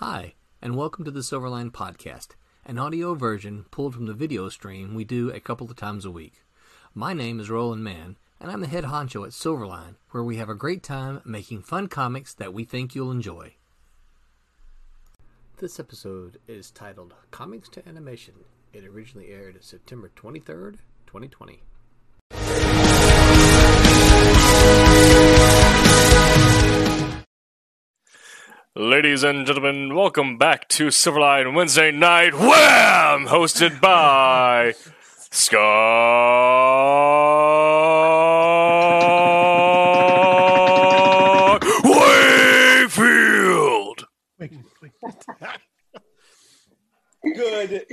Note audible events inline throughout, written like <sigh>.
Hi, and welcome to the Silverline Podcast, an audio version pulled from the video stream we do a couple of times a week. My name is Roland Mann, and I'm the head honcho at Silverline, where we have a great time making fun comics that we think you'll enjoy. This episode is titled Comics to Animation. It originally aired September 23rd, 2020. Ladies and gentlemen, welcome back to Silverline Wednesday Night Wham! Hosted by Scott Wakefield. Good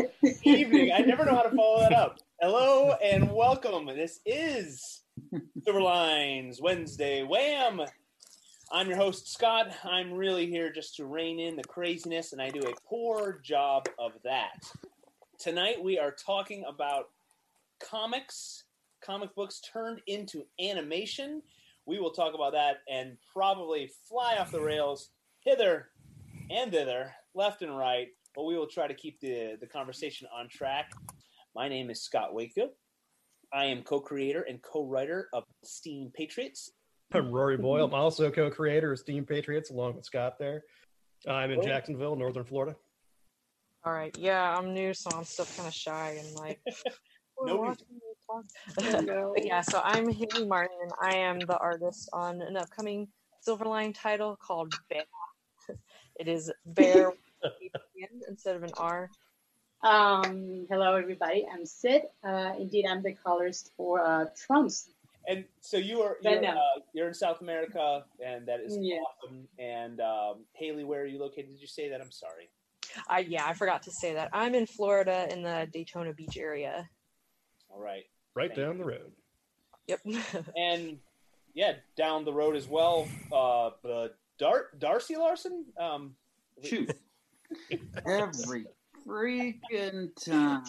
evening. I never know how to follow that up. Hello and welcome. This is Silverlines Wednesday Wham. I'm your host, Scott. I'm really here just to rein in the craziness, and I do a poor job of that. Tonight, we are talking about comics, comic books turned into animation. We will talk about that and probably fly off the rails hither and thither, left and right, but we will try to keep the, the conversation on track. My name is Scott Wakefield. I am co creator and co writer of Steam Patriots, I'm <laughs> Rory Boyle. I'm also co-creator of Steam Patriots along with Scott there. I'm in Jacksonville, Northern Florida. All right. Yeah, I'm new, so I'm still kind of shy and like. <laughs> "Oh, No watch me talk." <laughs> But yeah, so I'm Haley Martin, I am the artist on an upcoming Silverline title called Bear. It is Bear with an N instead of an R. Um, hello, everybody. I'm Sid. Uh, indeed, I'm the colorist for uh, Trunks. And so you are you're, now. uh, you're in South America, and that is Yeah. awesome. And um, Haley, where are you located? Did you say that? I'm sorry. I yeah, I forgot to say that. I'm in Florida in the Daytona Beach area. All right. Right Thank down the road. Yep. <laughs> And yeah, down the road as well. Uh, the Dar- Darcy Larson. Um, Shoot. <laughs> Every freaking time.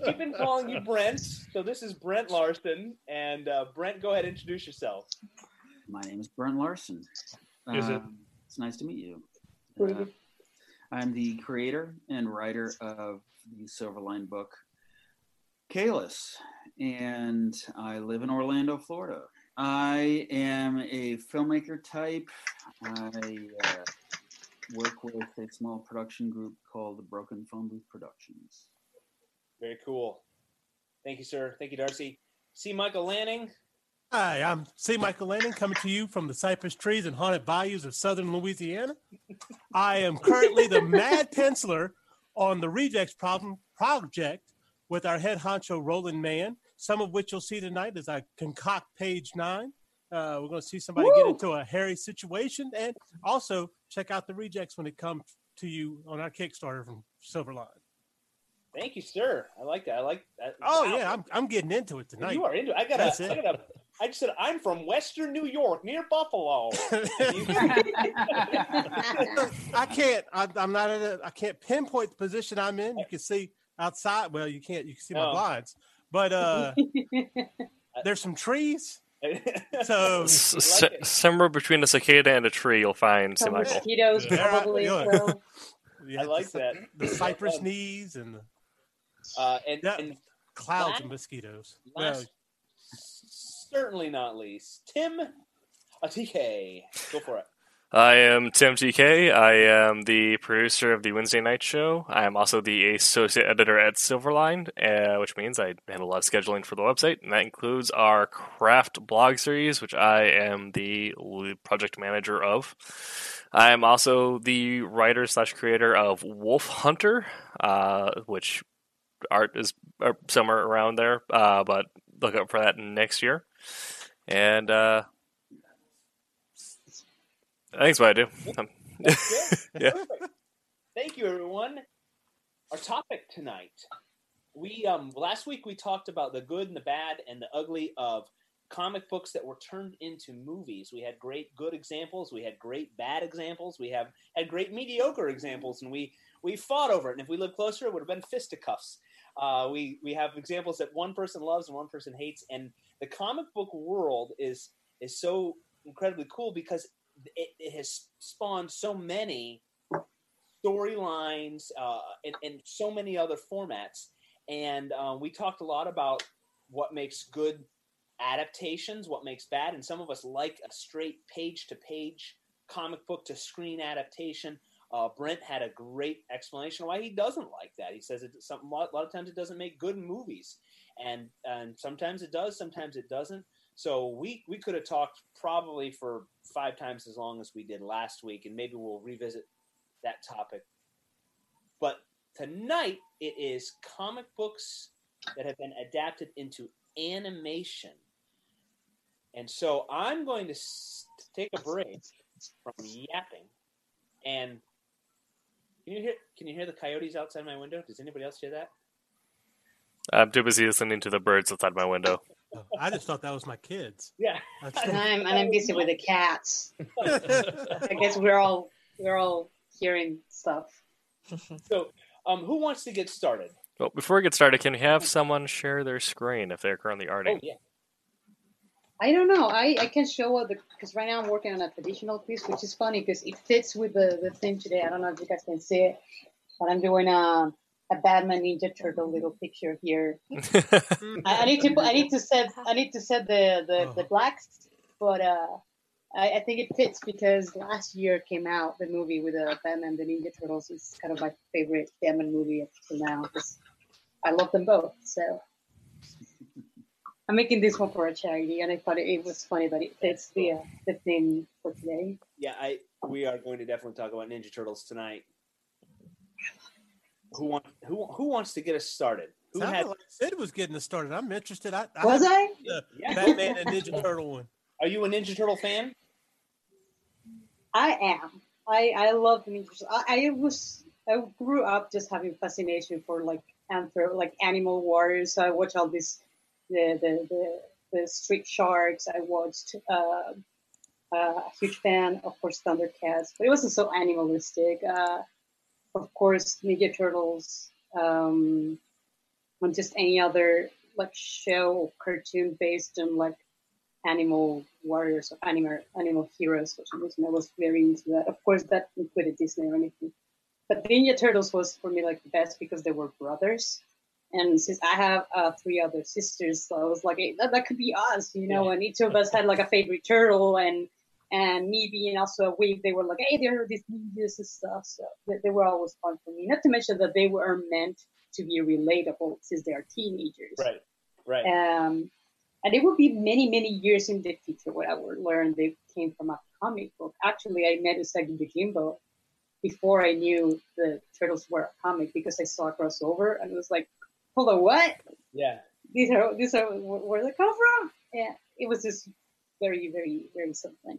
<laughs> We've been calling you Brent, so this is Brent Larson. And uh, Brent, go ahead, and introduce yourself. My name is Brent Larson. Is it? Um, It's nice to meet you. Uh, I'm the creator and writer of the Silverline book, Kalis, and I live in Orlando, Florida. I am a filmmaker type. I uh, work with a small production group called the Broken Phone Booth Productions. Very cool. Thank you, sir. Thank you, Darcy. C. Michael Lanning. Hi, I'm C. Michael Lanning coming to you from the cypress trees and haunted bayous of southern Louisiana. I am currently the <laughs> mad penciler on the Rejects problem project with our head honcho Roland Mann, some of which you'll see tonight as I concoct page nine. Uh, we're going to see somebody get into a hairy situation and also check out the Rejects when it comes to you on our Kickstarter from Silverline. Thank you, sir. I like that. I like that. Oh, Wow. yeah, I'm, I'm getting into it tonight. You are into. I gotta. It. I gotta. I just said I'm from Western New York, near Buffalo. <laughs> I can't. I, I'm not in a. I can't pinpoint the position I'm in. You can see outside. Well, you can't. You can see my Oh. blinds, but uh, <laughs> there's some trees. So <laughs> S- I like s- somewhere between a cicada and a tree, you'll find Some Michael. mosquitoes, Yeah. probably. Yeah. so- <laughs> yeah, I like the, that. The cypress Um, knees and the Uh, and, Yeah. and clouds last- of mosquitoes. Well, last, certainly not least, Tim Atike. Go for it. I am Tim TK. I am the producer of the Wednesday Night Show. I am also the associate editor at Silverline, uh, which means I handle a lot of scheduling for the website, and that includes our craft blog series, which I am the project manager of. I am also the writer slash creator of Wolf Hunter, uh, which art is uh, somewhere around there, uh, but look out for that next year. And uh, that's what I do. Um. <laughs> Yeah. Thank you, everyone. Our topic tonight. We um last week we talked about the good and the bad and the ugly of comic books that were turned into movies. We had great good examples, we had great bad examples, we have had great mediocre examples, and we we fought over it. And if we lived closer, it would have been fisticuffs. Uh, we we have examples that one person loves and one person hates, and the comic book world is is so incredibly cool because it, it has spawned so many storylines, uh, and, and so many other formats. And uh, we talked a lot about what makes good adaptations, what makes bad, and some of us like a straight page to page comic book to screen adaptation. Uh, Brent had a great explanation why he doesn't like that. He says it some, a lot of times it doesn't make good movies, and and sometimes it does, sometimes it doesn't. So we we could have talked probably for five times as long as we did last week, and maybe we'll revisit that topic. But tonight it is comic books that have been adapted into animation. And so I'm going to take a break from yapping. And can you hear can you hear the coyotes outside my window? Does anybody else hear that? I'm too busy listening to the birds outside my window. Oh, I just thought that was my kids. Yeah. And I'm and I'm busy with the cats. <laughs> I guess we're all we're all hearing stuff. <laughs> So um who wants to get started? Well, before we get started, can we have someone share their screen if they're currently arting? Oh arting? yeah. I don't know. I, I can show what the because right now I'm working on a traditional piece, which is funny because it fits with the, the theme today. I don't know if you guys can see it, but I'm doing a a Batman Ninja Turtle little picture here. <laughs> I, I need to I need to set I need to set the the, the blacks, but uh, I, I think it fits because last year came out the movie with uh, Batman and the Ninja Turtles. It's kind of my favorite Batman movie up to now. 'cause I love them both. So I'm making this one for a charity, and I thought it, it was funny that it fits the uh, the theme for today. Yeah, I we are going to definitely talk about Ninja Turtles tonight. Who want who who wants to get us started? Who Sounded had like Sid was getting us started. I'm interested. I, I Was I? The Yeah. Batman and Ninja Turtle one. Are you a Ninja Turtle fan? I am. I I love the Ninja I, I was I grew up just having fascination for like anthro like animal warriors. So I watched all these the the the, the Street Sharks. I watched. Uh, uh, a huge fan, of course, Thundercats, but it wasn't so animalistic. Uh, of course, Ninja Turtles, um, and just any other like show or cartoon based on like animal warriors or animal animal heroes for some reason. I was very into that. Of course, that included Disney or anything. But Ninja Turtles was for me like the best because they were brothers. And since I have uh, three other sisters, so I was like, hey, that, that could be us, you know. And each of us had like a favorite turtle, and and me being also a wig, they were like, hey, there are these ninjas and stuff. So they, they were always fun for me. Not to mention that they were meant to be relatable since they are teenagers. Right. Right. Um, and it would be many, many years in the future when I would learn they came from a comic book. Actually, I met Usagi Yojimbo before I knew the Turtles were a comic because I saw a crossover and it was like, hold on, what? yeah. These are these are where where they come from? Yeah, it was just very, very, very something.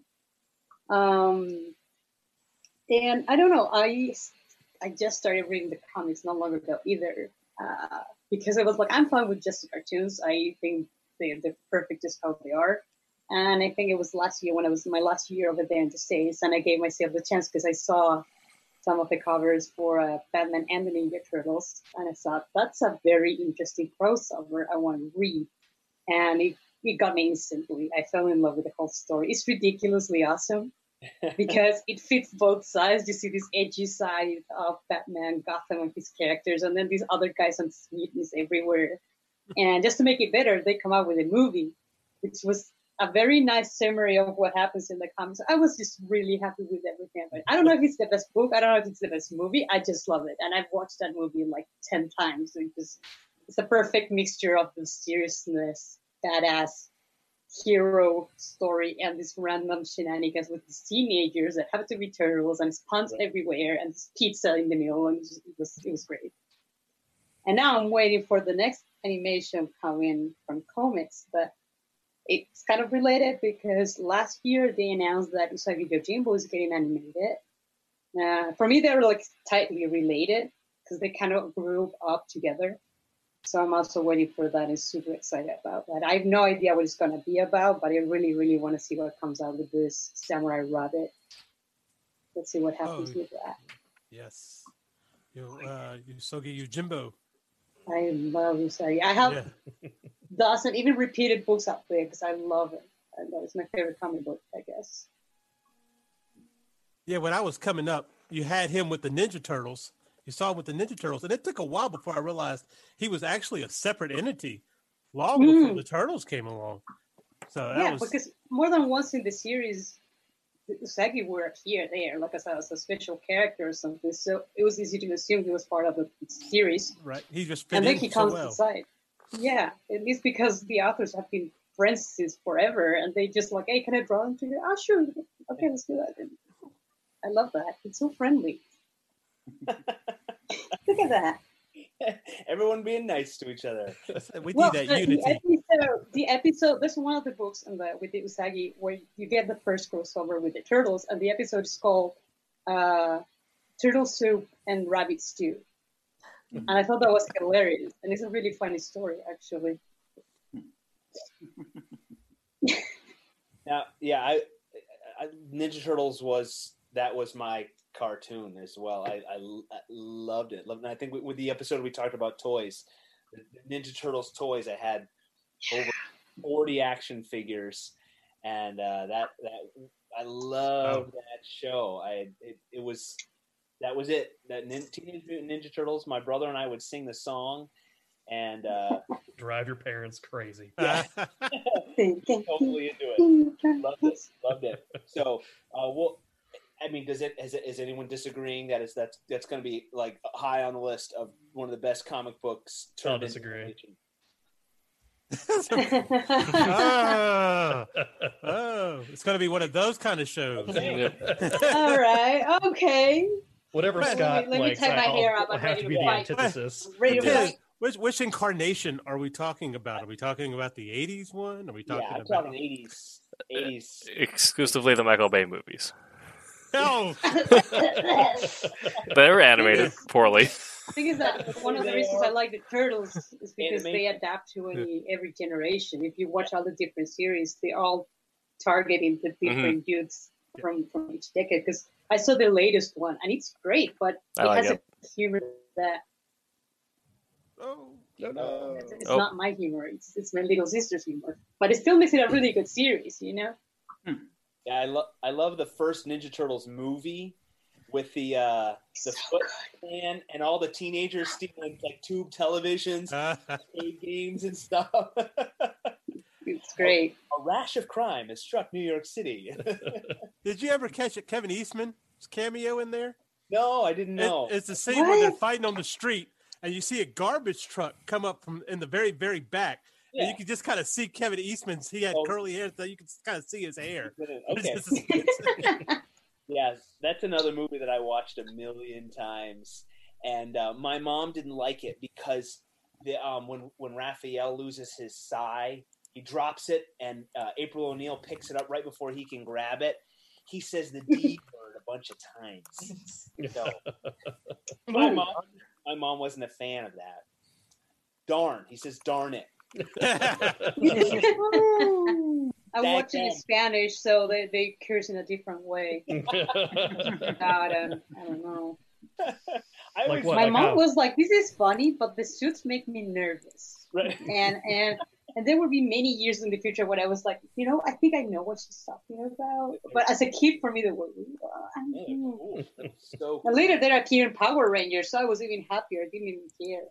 Um, and I don't know, I I just started reading the comics not long ago either uh, because I was like, I'm fine with just the cartoons. I think they're, they're perfect just how they are. And I think it was last year when I was my last year over there in the States, and I gave myself the chance because I saw some of the covers for uh, Batman and the Ninja Turtles, and I thought that's a very interesting crossover I want to read, and it, it got me instantly. I fell in love with the whole story. It's ridiculously awesome <laughs> because it fits both sides. You see this edgy side of Batman, Gotham, and his characters, and then these other guys on sweetness everywhere. And just to make it better, they come out with a movie, which was a very nice summary of what happens in the comics. I was just really happy with everything. But I don't know if it's the best book. I don't know if it's the best movie. I just love it, and I've watched that movie like ten times. Just, it's a perfect mixture of the seriousness, badass hero story, and this random shenanigans with these teenagers that have to be turtles, and it's puns everywhere, and this pizza in the middle, and it was it was, it was great. And now I'm waiting for the next animation coming from comics, but it's kind of related because last year they announced that Usagi Yojimbo is getting animated. Uh, for me, they're like tightly related because they kind of grew up together. So I'm also waiting for that and super excited about that. I have no idea what it's going to be about, but I really, really want to see what comes out with this Samurai Rabbit. Let's see what happens Oh. with that. Yes. You, uh, you Yojimbo. I love Usagi. I have Yeah. <laughs> dozen, even repeated books out there because I love it. I love It's my favorite comic book, I guess. Yeah, when I was coming up, you had him with the Ninja Turtles. You saw with the Ninja Turtles, and it took a while before I realized he was actually a separate entity, long before Mm. the Turtles came along. So that yeah, was because more than once in the series, Usagi were here, there, like I said, as a special character or something. So it was easy to assume he was part of the series. right. He just fit and then in he so comes well. inside. Yeah, at least because the authors have been friends since forever, and they just like, hey, can I draw him into you? Ah, sure. Okay, let's do that. And I love that. It's so friendly. <laughs> Look at that. Everyone being nice to each other. <laughs> We need Well, that the, unity. the episode, the episode. There's one of the books in the with the Usagi where you get the first crossover with the turtles, and the episode is called uh, "Turtle Soup and Rabbit Stew." And I thought that was hilarious, and it's a really funny story, actually. <laughs> Now, yeah, I, I Ninja Turtles was that was my cartoon as well. I, I, I loved it. Loved, and I think with, with the episode we talked about toys, the Ninja Turtles toys. I had over forty action figures, and uh, that that I loved that show. I it, it was that was it. That Nin- Teenage Mutant Ninja Turtles. My brother and I would sing the song, and uh, <laughs> Drive your parents crazy. yeah, <laughs> totally into it. Loved it. Loved it. So, uh, well, I mean, does it is, it is anyone disagreeing that is that's that's going to be like high on the list of one of the best comic books? I'll disagree. animation? oh, <laughs> <laughs> oh, it's going to be one of those kind of shows. All right. Okay. Whatever Let me- Scott let me likes, tie my I'll, hair up. I'll I'm have to to be the fight. antithesis. Ready to fight. Which which incarnation are we talking about? Are we talking about the '80s one? Are we talking Yeah, I'm about? talking eighties. Eighties. Exclusively the Michael Bay movies. No, They were animated poorly. I think is that one of the reasons I like the turtles is because they adapt to any every generation. If you watch all the different series, they're all targeting the mm-hmm. different youths from from each decade. Because I saw the latest one and it's great, but it like has it. a humor that oh, No, no. it's, it's Oh. not my humor. It's it's my little sister's humor, but it still makes it a really good series. You know. Yeah, I love I love the first Ninja Turtles movie with the uh the So foot man and all the teenagers stealing like tube televisions, <laughs> arcade games, and stuff. <laughs> It's great. A rash of crime has struck New York City. <laughs> did you ever catch it? Kevin Eastman's cameo in there? no, I didn't It- know. it's the scene where they're fighting on the street, and you see a garbage truck come up from in the very very back, and you can just kind of see Kevin Eastman's. He had Oh. curly hair, so you can kind of see his hair. <laughs> Okay. <laughs> Yeah, that's another movie that I watched a million times, and uh, my mom didn't like it because the um when when Raphael loses his sai, he drops it, and uh, April O'Neil picks it up right before he can grab it. He says the D <laughs> word a bunch of times. So my mom, my mom wasn't a fan of that. Darn, he says darn it. <laughs> I'm Dang, watching in. Spanish, so they, they curse in a different way. <laughs> God, I don't, I don't know. <laughs> I Like always. My like mom how? was like, "This is funny, but the suits make me nervous." Right. And and and there will be many years in the future when I was like, you know, I think I know what she's talking about. But as a kid, for me, they were. Uh, I don't Yeah, cool. So And later, there appeared Power Rangers, so I was even happier. I didn't even care.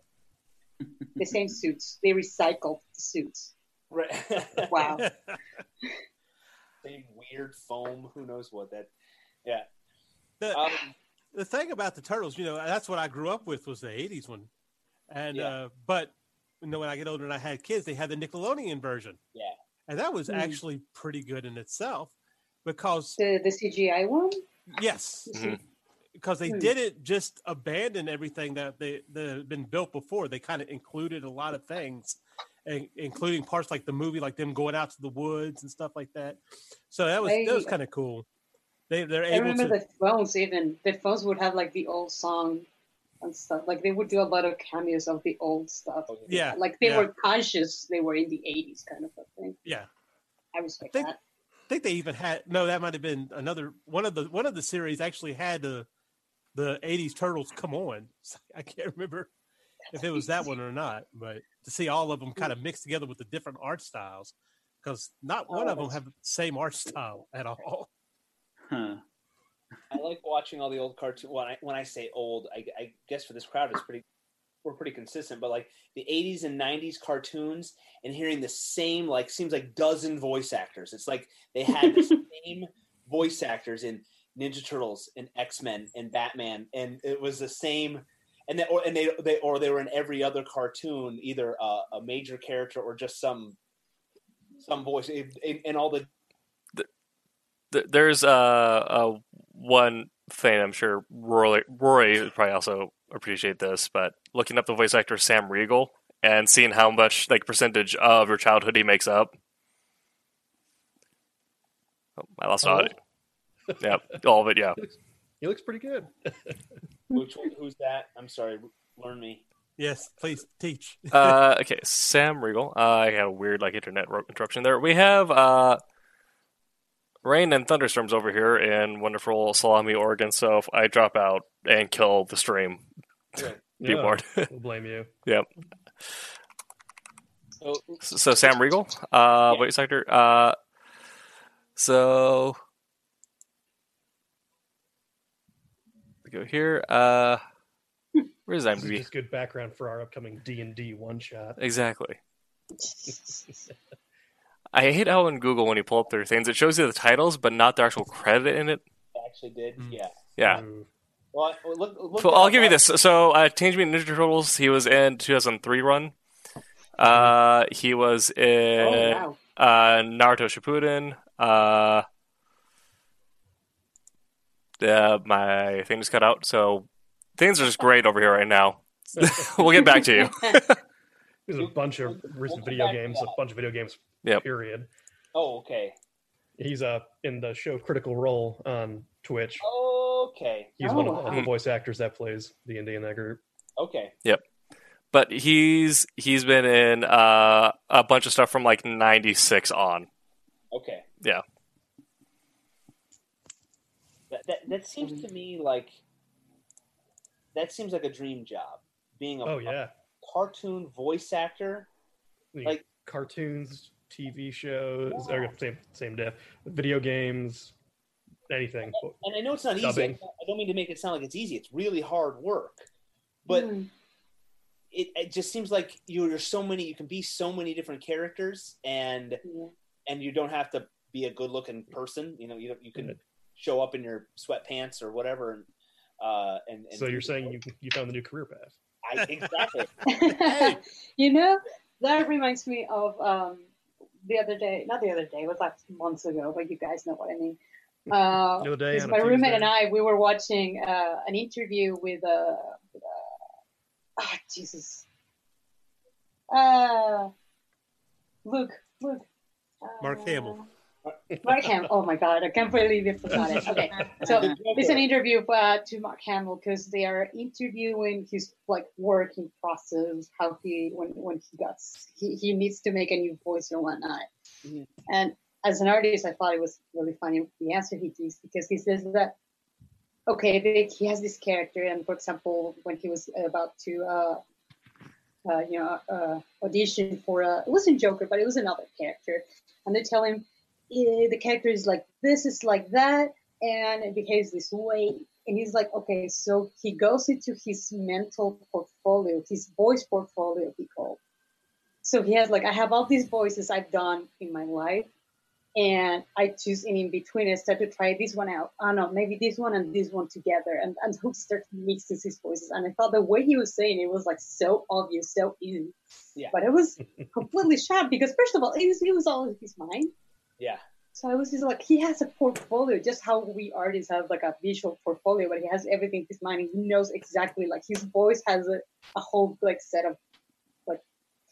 The same suits. They recycled the suits. Right. <laughs> Wow. Same weird foam. Who knows what that? Yeah. the, Um, the thing about the turtles, you know, that's what I grew up with was the '80s one, and Yeah. uh, but you know, when I get older and I had kids, they had the Nickelodeon version, yeah. and that was Hmm. actually pretty good in itself because The the CGI one. yes, Mhm. Because they Hmm. didn't just abandon everything that they that had been built before. They kind of included a lot of things, and including parts like the movie, like them going out to the woods and stuff like that. So that was that was kind of cool. They they're I able remember to the phones even the phones would have like the old song and stuff. Like they would do a lot of cameos of the old stuff. yeah Like they yeah, were conscious they were in the eighties kind of a thing. yeah. I respect Think- that. I think they even had no. That might have been another one of the one of the series actually had the the '80s Turtles come on. <laughs> I can't remember if it was that one or not, but to see all of them kind of mixed together with the different art styles, because not one Oh, of them have the same art style at all. <laughs> Huh. I like watching all the old cartoons. When I when I say old, I, I guess for this crowd it's pretty we're pretty consistent. But like the '80s and '90s cartoons, and hearing the same like seems like dozen voice actors. It's like they had the <laughs> same voice actors in Ninja Turtles and X Men and Batman, and it was the same. And they, or and they, they or they were in every other cartoon, either a, a major character or just some some voice in, in, in all the Th- There's uh, uh one thing I'm sure Rory, Roy would probably also appreciate this, but looking up the voice actor Sam Riegel and seeing how much like percentage of your childhood he makes up. Oh, I lost Oh. audio. Yeah, all of it. Yeah. He looks pretty good. <laughs> which one- who's that? I'm sorry, learn me. Yes, please teach. uh, okay, Sam Riegel. Uh, I had a weird like internet ro- interruption there. We have uh, rain and thunderstorms over here in wonderful Salem, Oregon. So if I drop out and kill the stream, Good. <laughs> be Yeah, warned. We'll <laughs> blame you. yep. So So Sam Riegel, uh, Yeah. voice actor. Uh, so go here. Uh, where's This is just good background for our upcoming D and D one shot. Exactly. <laughs> I hate how in Google when you pull up their things, it shows you the titles, but not the actual credit in it. I actually did, Mm. yeah. Yeah. Ooh. Well, I- look, look So that I'll give you this. So uh, Teenage Mutant Ninja Turtles, he was in 2003 run. Uh, he was Oh, in wow. uh, Naruto Shippuden. Uh, yeah, my thing just cut out. So things are just great over here right now. <laughs> we'll get back to you. <laughs> There's a bunch of recent We'll video games, a bunch of video games. Yep. Period. Oh, okay. He's uh in the show Critical Role on Twitch. Okay. He's one of Oh, the voice actors that plays the and D in that group. Okay. Yep. But he's he's been in uh, a bunch of stuff from like '96 on. Okay. Yeah. That, that that seems to me like that seems like a dream job. Being a, Oh a yeah, cartoon voice actor. The Like- cartoons, TV shows, Yeah. or same same diff, video games, anything. And I know it's not easy. I don't mean to make it sound like it's easy. It's really hard work. But Mm. it, it just seems like you're so many you can be so many different characters and Yeah. and you don't have to be a good looking person you know you don't, you can Right. Show up in your sweatpants or whatever and uh and, and So you're saying you you found the new career path? I, exactly <laughs> you know, that reminds me of um, the other day, not the other day, it was like months ago, but you guys know what I mean. <laughs> Uh, The other day because on my roommate and I, we were watching uh, an interview with, uh, with uh, ah, Jesus. Uh, Luke, Luke. Uh, Mark Hamill. Mark Hamill. Oh my God, I can't believe you forgot it. Okay, <laughs> so it's an interview uh, to Mark Hamill because they are interviewing his like working process, how he when when he got he, he needs to make a new voice or whatnot. Mhm. And as an artist, I thought it was really funny the answer he gives because he says that okay, he has this character, and for example, when he was about to uh, uh, you know uh, audition for a it wasn't Joker, but it was another character, and they tell him the character is like this, is like that, and it behaves this way. And he's like, okay, so he goes into his mental portfolio, his voice portfolio, he called. So he has like, I have all these voices I've done in my life, and I choose and in between. I start to try this one out. I don't know, maybe this one and this one together, and and who starts mixes his voices. And I thought the way he was saying it was like so obvious, so easy. Yeah. But I was <laughs> completely shocked because first of all, it was it was all in his mind. Yeah So I was just like, he has a portfolio, just how we artists have like a visual portfolio, but he has everything in his mind. He knows exactly like his voice has a, a whole like set of like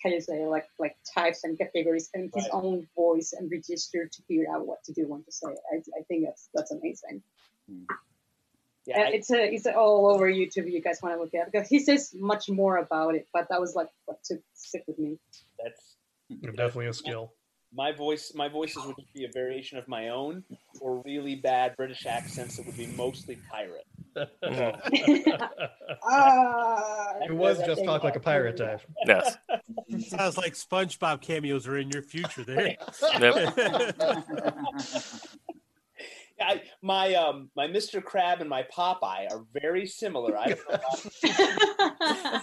how you say like like types and categories and his Right. own voice and register to figure out what to do when to say. I, I think that's that's amazing. Hmm. yeah And I- it's a it's all over YouTube. You guys want to look at because he says much more about it, but that was like what took stick with me. that's Definitely a skill. My voice my voices would be a variation of my own or really bad british accents that would be mostly pirate <laughs> Ah, It was just talk like a pirate type. Yes. <laughs> Sounds like SpongeBob cameos are in your future there. Yep. <laughs> I, my um my Mr. Crab and my Popeye are very similar. I don't know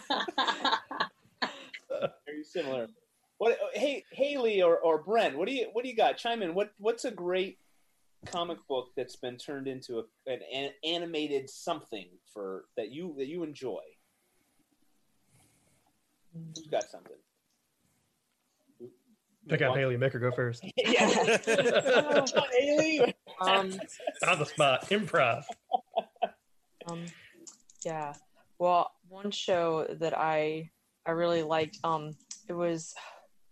very similar. What? Hey, Haley or, or Brent, what do you what do you got? Chime in. What what's a great comic book that's been turned into a, an, an animated something for that you that you enjoy? Who's got something? Pick out Haley. Make her go first. <laughs> yeah. Come on, Haley. Um, On the spot. Improv. um, yeah. Well, one show that I I really liked. Um, it was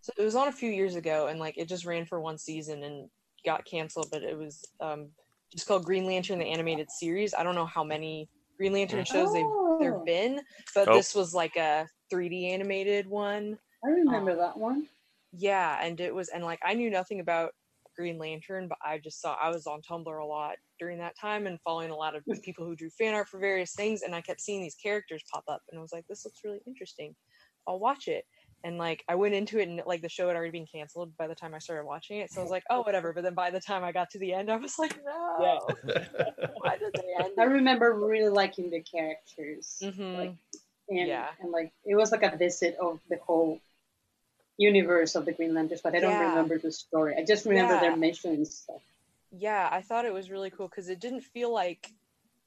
so it was on a few years ago, and like it just ran for one season and got canceled. But it was um just called Green Lantern the animated series. I don't know how many Green Lantern shows they've there've Oh. been, but Oh. this was like a 3D animated one. I remember that one. Yeah, and it was and like I knew nothing about Green Lantern, but I just saw I was on Tumblr a lot during that time and following a lot of <laughs> people who drew fan art for various things, and I kept seeing these characters pop up, and I was like, this looks really interesting. I'll watch it. And like I went into it, and like the show had already been canceled by the time I started watching it, so I was like, oh whatever. But then by the time I got to the end, I was like, no, why did they <laughs> end? I remember really liking the characters. Mhm. Like, and, Yeah. and like it was like a visit of the whole universe of the Green Lanterns, but I don't Yeah. remember the story. I just remember Yeah. their missions. and stuff. yeah, I thought it was really cool because it didn't feel like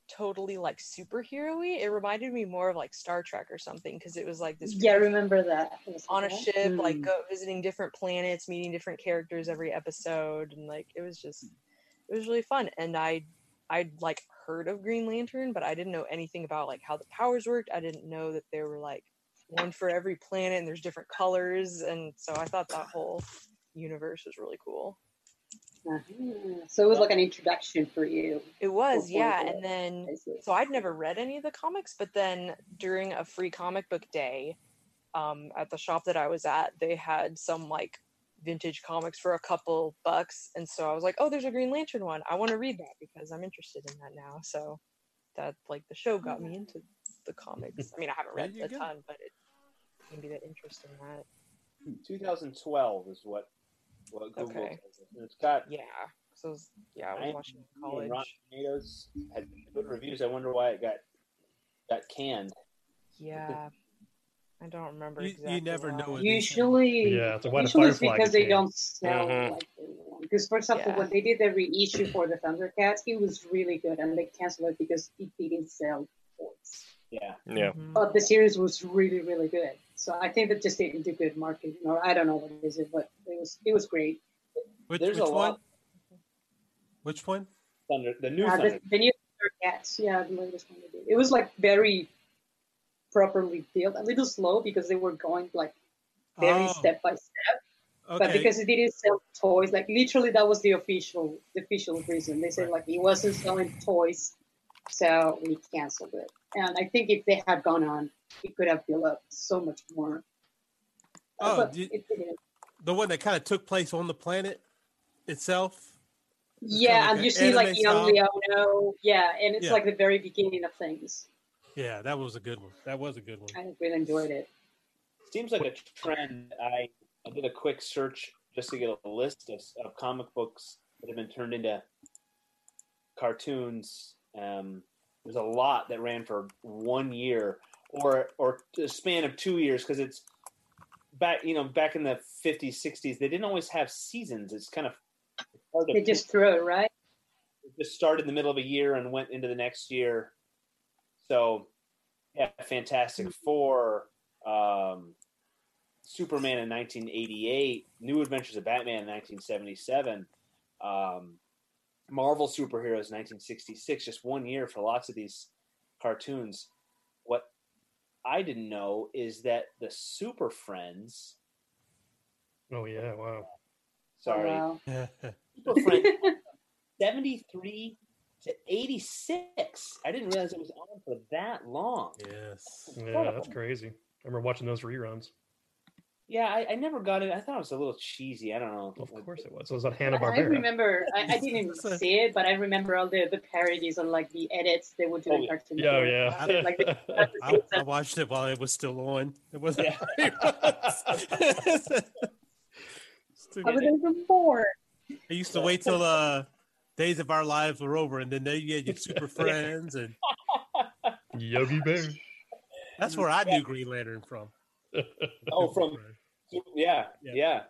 totally like superhero-y. It reminded me more of like Star Trek or something because it was like this Yeah, I remember that. Was on a ship, like hmm. go visiting different planets, meeting different characters every episode, and like it was just it was really fun. And I I'd like heard of Green Lantern, but I didn't know anything about like how the powers worked. I didn't know that there were like one for every planet and there's different colors, and so I thought that whole universe was really cool. Uh-huh. So it was like an introduction for you. It was, yeah. cool. And then I so I'd never read any of the comics, but then during a free comic book day, um, at the shop that I was at, they had some like vintage comics for a couple bucks, and so I was like, "Oh, there's a Green Lantern one. I want to read that because I'm interested in that now." So that like the show got me into the comics. <laughs> I mean, I haven't read a go. ton, but it maybe that interest in that. 2012 is what what Google Okay. tells it's got Yeah. So was, yeah, I was watching it in college. Rotten Tomatoes had good reviews. I wonder why it got got canned. Yeah. I don't remember You- you never know why. what these Usually, Yeah, it's a usually it's because they contained. don't sell Mhm. like. Because, for example, Yeah. when they did the reissue for the Thundercats, it was really good, and they canceled it because it didn't sell toys. Yeah. Yeah. Mhm. But the series was really, really good. So I think that just didn't do good marketing, or I don't know what it is, but it was it was great. Which, There's which a one? lot. Which one? Thunder, the new Uh, Thunder. the, the new Thundercats, yeah, the latest one did. It was like very properly built, a little slow because they were going like very Oh, step by step. okay. But because it didn't sell toys, like literally that was the official the official reason. They said Right. like it wasn't selling toys, so we canceled it. And I think if they had gone on, it could have built up so much more. Uh, oh, But did- it didn't. the one that kind of took place on the planet itself. Yeah, kinda and you see like young style. Lion-O. Yeah, and it's Yeah. like the very beginning of things. Yeah, that was a good one. That was a good one. I really enjoyed it. Seems like a trend. I, I did a quick search just to get a list of, of comic books that have been turned into cartoons. Um, there's a lot that ran for one year or or a span of two years because it's back. You know, back in the 50s, 60s, they didn't always have seasons. It's kind of hard They just threw it right. it just started in the middle of a year and went into the next year. So, yeah, Fantastic Four, um, Superman in 1988, New Adventures of Batman in 1977, um, Marvel superheroes 1966. Just one year for lots of these cartoons. What I didn't know is that the Super Friends. Oh yeah, wow. Sorry, Wow. <laughs> Super Friends <laughs> 73 to 86. I didn't realize it was on for that long. yes. Yeah, that's crazy. I remember watching those reruns. Yeah, I, I never got it. I thought it was a little cheesy. I don't know. Of course it was. It was on Hanna Barbera. I remember. I, I didn't <laughs> So- see it, but I remember all the, the parodies and like the edits they would do Oh, in yeah. cartoon. Yeah, oh, Network. yeah. <laughs> Like, the- I, I watched it while it was still on. It <laughs> was Yeah. I was even born. I used to wait till uh days of our lives were over, and then they you had your super friends, and Yogi Bear. that's where I knew Green Lantern from. Oh, from yeah, Yeah. yeah.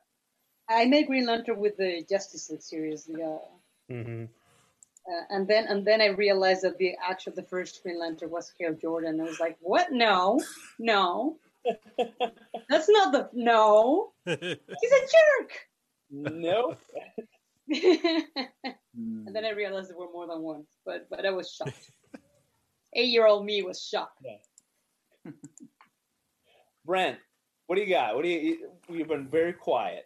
I made Green Lantern with the Justice League series, the, uh, hmm uh, and then and then I realized that the actual the first Green Lantern was Hal Jordan. I was like, what? No, no, <laughs> that's not the no. <laughs> He's a jerk. Nope. Mm. <laughs> and then I realized there were more than one, but but I was shocked. Eight year old me was shocked. Brent, what do you got? What do you? You've been very quiet.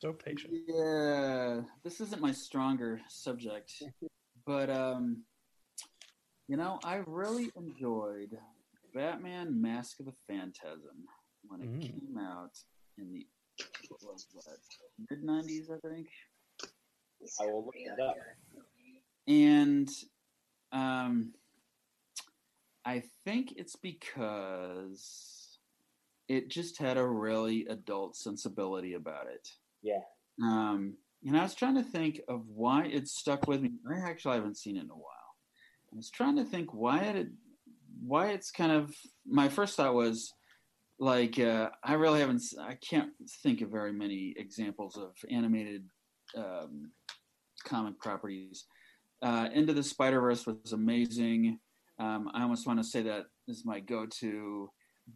So patient. Yeah, this isn't my stronger subject, but um, you know, I really enjoyed Batman: Mask of the Phantasm when it Mm. came out in the what was that mid '90s, I think. I will look it up. and um, I think it's because it just had a really adult sensibility about it. Yeah. Um, and I was trying to think of why it stuck with me. I actually haven't seen it in a while. I was trying to think why it, why it's kind of. My first thought was like uh, I really haven't. I can't think of very many examples of animated um, comic properties. Uh, Into the Spider Verse was amazing. Um, I almost want to say that is my go-to,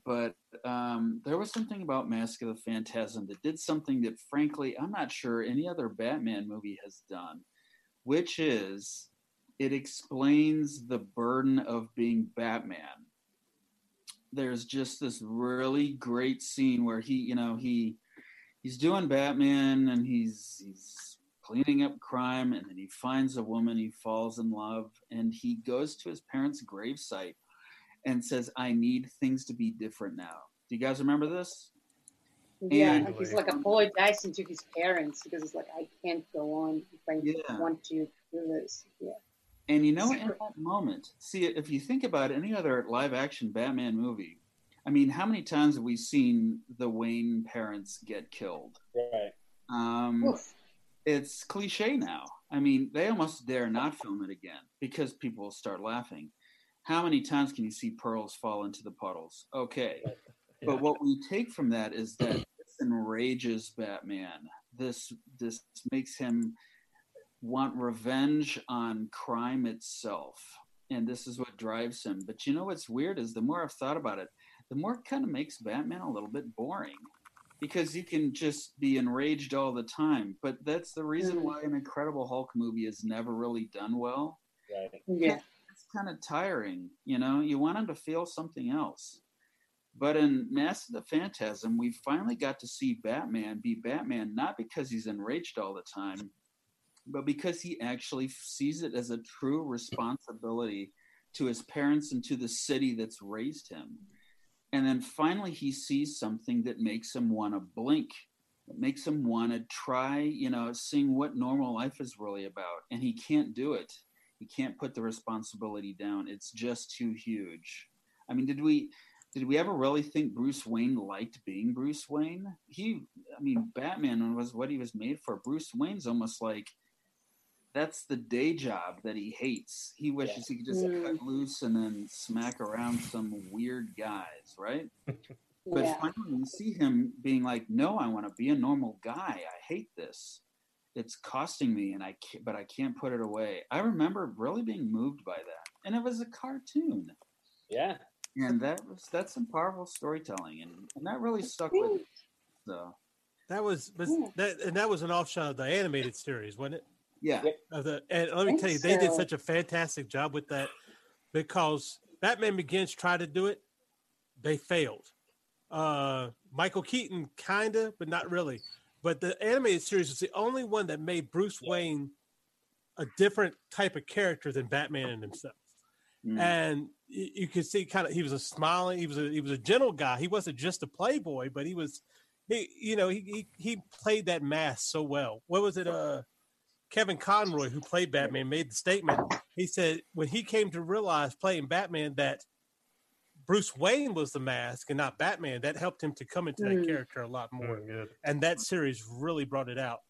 but um, there was something about Mask of the Phantasm that did something that, frankly, I'm not sure any other Batman movie has done, which is it explains the burden of being Batman. There's just this really great scene where he, you know, he he's doing Batman and he's he's cleaning up crime and then he finds a woman he falls in love and he goes to his parents' gravesite and says, "I need things to be different now." Do you guys remember this? Yeah, And- and he's like apologizing to his parents because it's like I can't go on if I Yeah. want to do this. Yeah. And you know, in that moment, see, if you think about any other live action Batman movie, I mean, how many times have we seen the Wayne parents get killed? Right. Um, Oof. it's cliche now. I mean, they almost dare not film it again because people will start laughing. How many times can you see pearls fall into the puddles? Okay. <laughs> But what we take from that is that this enrages Batman. This this makes him want revenge on crime itself. And this is what drives him. But you know what's weird is the more I've thought about it, the more it kind of makes Batman a little bit boring. Because you can just be enraged all the time. But that's the reason Mm. why an Incredible Hulk movie is never really done well Right. Yeah. Kind of tiring. You know, you want him to feel something else. But in Mask of the Phantasm, we finally got to see Batman be Batman, not because he's enraged all the time, but because he actually sees it as a true responsibility to his parents and to the city that's raised him. And then finally, he sees something that makes him want to blink, that makes him want to try, you know, seeing what normal life is really about. And he can't do it he can't put the responsibility down it's just too huge i mean did we did we ever really think bruce wayne liked being bruce wayne he i mean batman was what he was made for bruce wayne's almost like that's the day job that he hates he wishes he could just Mm. cut loose and then smack around some weird guys right <laughs> but Yeah. finally, you see him being like, "No, I want to be a normal guy. I hate this. It's costing me, and I can't, but I can't put it away." I remember really being moved by that, and it was a cartoon, Yeah. and that was that's some powerful storytelling, and, and that really stuck with me. So That was, was that, and that was an offshot of the animated series, wasn't it? yeah, Of the, and let me tell you, they did such a fantastic job with that because Batman Begins tried to do it, they failed. Uh, Michael Keaton kinda, but not really. But the animated series was the only one that made Bruce Wayne a different type of character than Batman and himself. Mm. And you, you could see kind of he was a smiling, he was a he was a gentle guy. He wasn't just a playboy, but he was he you know he he, he played that mask so well. What was it? Uh, Kevin Conroy, who played Batman, made the statement. He said when he came to realize playing Batman that Bruce Wayne was the mask and not Batman, that helped him to come into that Mm. character a lot more. More good. And that series really brought it out.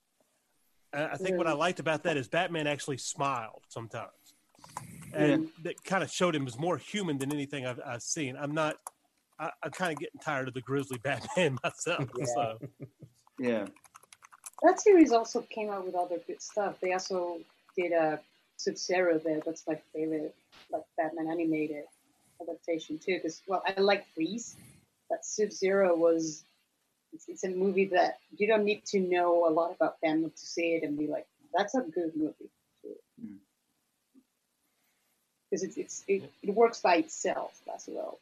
I I think what I liked about that is Batman actually smiled sometimes, and that kind of showed him as more human than anything I've, I've seen. I'm not. I, I'm kind of getting tired of the grizzly <laughs> Batman myself. Yeah. So Yeah. That series also came out with other good stuff. They also did a Sub Zero there. That's my favorite, like Batman animated adaptation too. Because well, I like Freeze, but Sub Zero was. It's, it's a movie that you don't need to know a lot about Batman to see it and be like, that's a good movie. Mm. Because it's, it's it, it works by itself as well.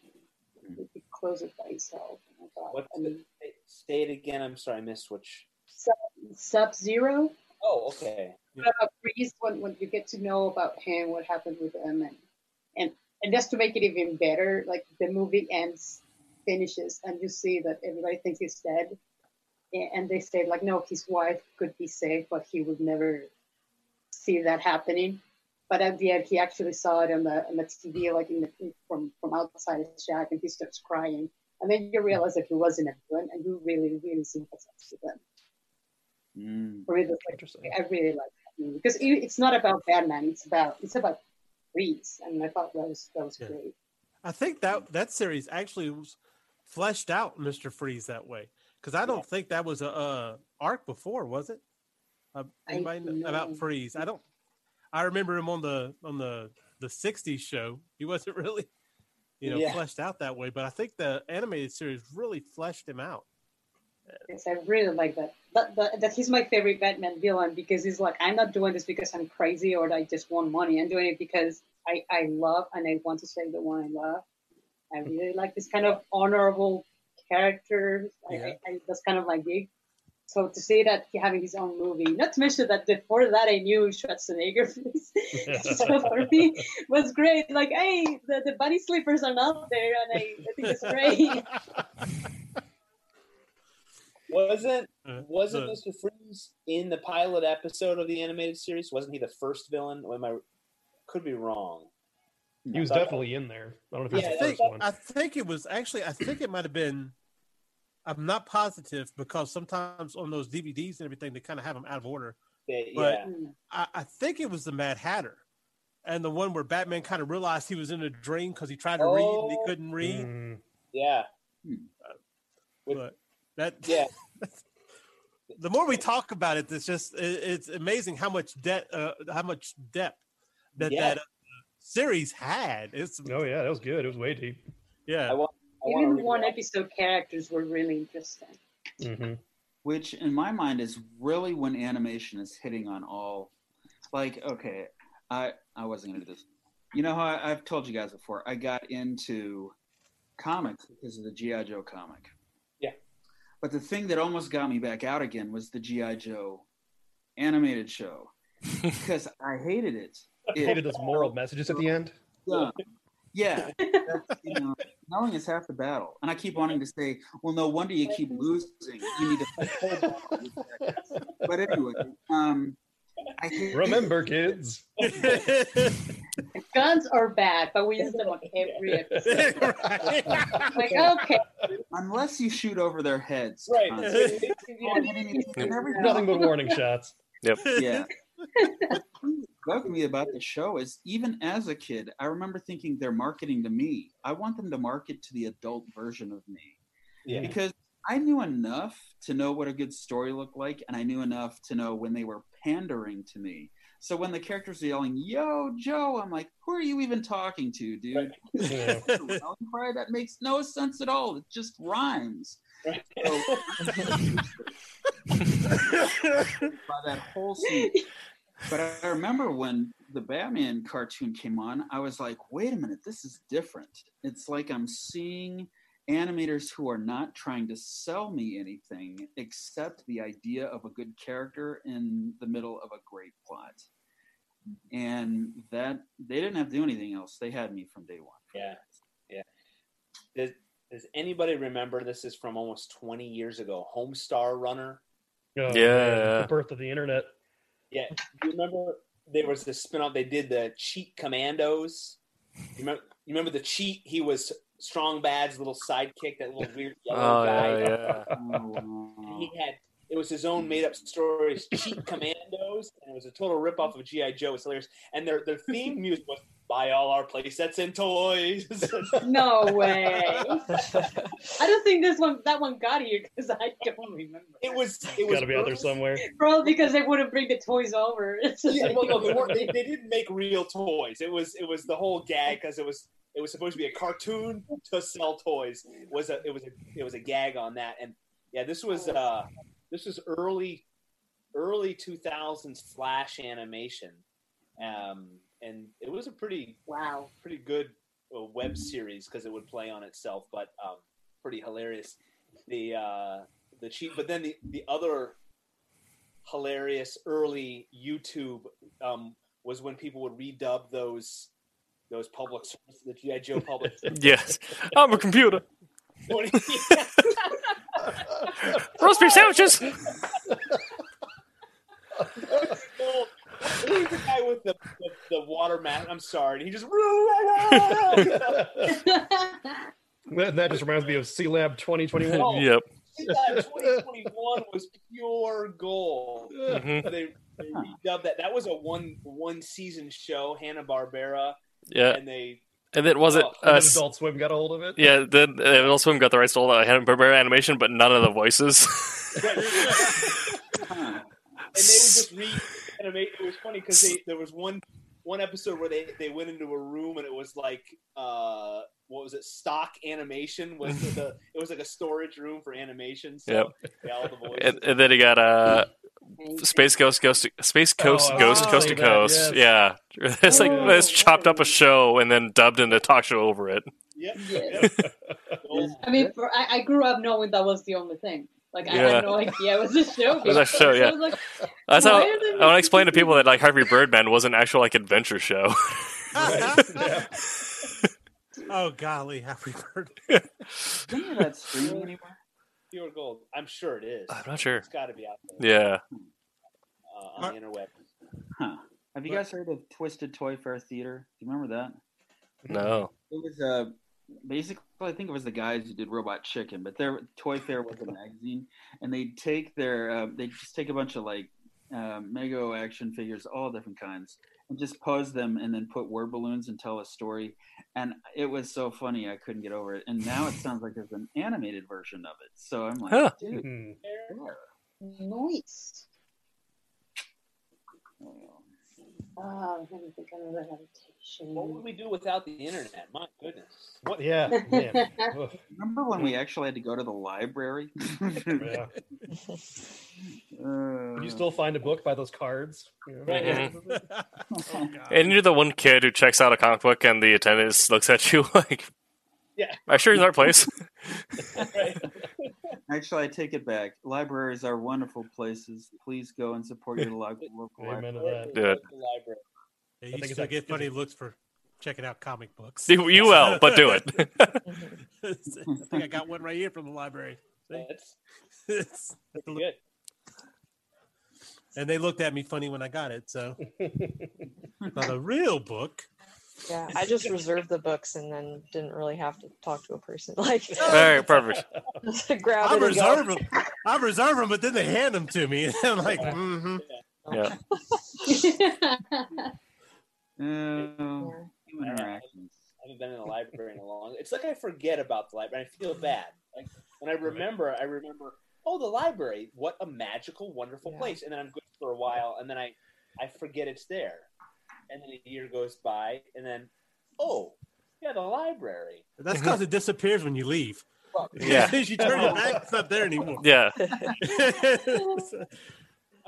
Mm. It, it closes by itself. Oh God. What's I mean, the, say it again. I'm sorry, I missed which. Sub Zero. Oh, okay. about Freeze when, when you get to know about him, what happened with him, and and and just to make it even better, like the movie ends, finishes, and you see that everybody thinks he's dead, and they say like, no, his wife could be safe, but he would never see that happening. But at the end, he actually saw it on the on the TV, like in the, from from outside his shack, and he starts crying. And then you realize that he wasn't a villain, and you really, really sympathize with him. Mm. For me, that's like Interesting. I really like that movie because it, it's not about Batman. It's about it's about Freeze, and I thought that was that was Yeah. great. I think that that series actually was fleshed out Mister Freeze that way because I don't think that was a, uh arc before, was it? Uh, anybody know know. about Freeze? I don't. I remember him on the on the the '60s show. He wasn't <laughs> really, you know, Yeah. fleshed out that way. But I think the animated series really fleshed him out. Yes, I really like that. That, that. that he's my favorite Batman villain because he's like, I'm not doing this because I'm crazy or I just want money. I'm doing it because I, I love and I want to save the one I love. I really like this kind of honorable character. I, Yeah. I, I, that's kind of my gig. So to say that he having his own movie, not to mention that before that I knew Schwarzenegger <laughs> so for me was great. Like, hey, the, the bunny slippers are not there, and I, I think it's great. <laughs> Wasn't Uh, wasn't the- Mr. Freeze in the pilot episode of the animated series? Wasn't he the first villain? Or am I could be wrong? He was definitely in there. I don't know if it Yeah, was I the think, first one. I think it was actually. I think it might have been. I'm not positive because sometimes on those DVDs and everything, they kind of have them out of order. Yeah, But- yeah. I, I think it was the Mad Hatter, and the one where Batman kind of realized he was in a dream because he tried to read and he Oh. couldn't read. Mm, yeah. with- But that, <laughs> Yeah. the more we talk about it, it's just it, it's amazing how much debt, uh, how much depth that Yeah. that uh, series had. It's oh yeah, that was good. It was way deep. yeah. I want. I Even the one episode characters were really interesting. hmm which in my mind is really when animation is hitting on all like okay i i wasn't gonna do this you know how I, i've told you guys before i got into comics because of the gi joe comic Yeah. but the thing that almost got me back out again was the gi joe animated show <laughs> because i hated it I hated those moral messages at the end. yeah. Yeah. That's, you know, knowing is half the battle. And I keep wanting to say, well, no wonder you keep losing. You need to. but anyway, um, I hate Remember, <laughs> kids. Guns are bad, but we use them on every <laughs> episode. Like, okay, unless you shoot over their heads. Right. constantly. Hitting each other and everything. Nothing but warning shots. Yep. Yeah. <laughs> Bugged me about the show is even as a kid, I remember thinking they're marketing to me. I want them to market to the adult version of me. Yeah. because I knew enough to know what a good story looked like, and I knew enough to know when they were pandering to me. So when the characters are yelling "Yo, Joe," I'm like, "Who are you even talking to, dude?" <laughs> That makes no sense at all. It just rhymes. So, <laughs> by that whole scene. <laughs> But I remember when the Batman cartoon came on, I was like, wait a minute, this is different. It's like I'm seeing animators who are not trying to sell me anything except the idea of a good character in the middle of a great plot. And that they didn't have to do anything else. They had me from day one. Yeah. Yeah. Does, does anybody remember this is from almost 20 years ago? Homestar Runner? Oh, Yeah. man, The birth of the internet. Yeah. Do you remember there was this spin-off they did the Cheat Commandos? You remember, you remember the Cheat? He was Strong Bad's little sidekick, that little weird yellow Oh guy. yeah, yeah. He had it was his own made up stories, Cheat Commandos, and it was a total rip off of GI Joe. It's hilarious, and their their theme <laughs> music was "Buy all our playsets and toys." <laughs> No way. I don't think this one that one got here because I don't remember. it was it was Got to be out there somewhere. Probably because they wouldn't bring the toys over. <laughs> Yeah, well, no, they, weren't, they, they didn't make real toys. It was it was the whole gag because it was it was supposed to be a cartoon to sell toys. It was a it was a it was a gag on that, and yeah, this was uh this was early early two thousands Flash animation, um, and it was a pretty wow. pretty good uh, web series because it would play on itself, but um, pretty hilarious. The uh, the cheap, but then the the other hilarious early YouTube um, was when people would redub those those public service, the GI Joe public. <laughs> Yes, I'm a computer. Service. <laughs> Roast beef sandwiches. Well, Who's the guy with the, the, the water mask? I'm sorry. He just <laughs> That, that just reminds me of Sealab 2021. Oh. Yep. 2021 was pure gold. Mhm. They, they redubbed that. That was a one one season show, Hanna Barbera, Yeah, and they and then was it? Oh, Uh, Adult Swim got a hold of it. yeah, then uh, Adult Swim got the rights to all the Hanna Barbera animation, but none of the voices. <laughs> And they would just read animate. It was funny because they there was one one episode where they they went into a room and it was like uh what was it stock animation was <laughs> the it was like a storage room for animation. So Yep. yeah, all the voices. and, and then he got uh, Space Ghost, Ghost, Space Coast, Oh, Ghost, gonna Coast to that, Coast. Yeah, <laughs> it's like Oh. it's chopped up a show and then dubbed in a talk show over it. Yep. Yes. I mean, for, I, I grew up knowing that was the only thing. Like I had no idea it was a show. It was a show, So I yeah. <laughs> was like, That's how I want to explain to people that like Harvey Birdman was an actual like adventure show. <laughs> oh golly, happy birthday. Isn't any that streaming anymore? Pure gold. I'm sure it is. I'm not sure. It's got to be out there Yeah, uh, on the interweb. Huh. Have you guys heard of Twisted ToyFare Theater? Do you remember that? no. It was uh, basically, I think it was the guys who did Robot Chicken, but their ToyFare was a <laughs> magazine, and they'd take their, uh, they just take a bunch of like um, Mego action figures, all different kinds, and just pose them and then put word balloons and tell a story. And it was so funny, I couldn't get over it. And now it sounds like there's an animated version of it. So I'm like, Huh. dude, Mhm. nice. Oh, let me think of another adaptation. What would we do without the internet? My goodness. What? Yeah. <laughs> Man. Remember when we actually had to go to the library? <laughs> Yeah. Uh, you still find a book by those cards? You know? Right. Mhm. <laughs> Oh, And you're the one kid who checks out a comic book and the attendant looks at you like, Yeah. "I'm sure he's in our place." <laughs> Right. Actually, I take it back. Libraries are wonderful places. Please go and support your lo- <laughs> local library. Amen to that. Do it. Library. Yeah, I you think it's still get funny looks for checking out comic books. you, you will, but do it. <laughs> I think I got one right here from the library. See? That's It's- good. and they looked at me funny when I got it. So, not a real book. Yeah, I <laughs> just reserved the books and then didn't really have to talk to a person. <laughs> Like, <laughs> All right, perfect. just grab I it and go. reserve them. I reserve them, but then they hand them to me. And I'm like, mm-hmm. Yeah. Uh, human interactions. I haven't been in the library in a long. It's like I forget about the library. I feel bad. Like when I remember, I remember. Oh, the library! What a magical, wonderful Yeah. place. And then I'm good for a while, and then I, I forget it's there. And then a year goes by, and then, oh, yeah, the library. That's because it disappears when you leave. <laughs> Yeah. As you turn your back, it's not there anymore. Yeah. <laughs>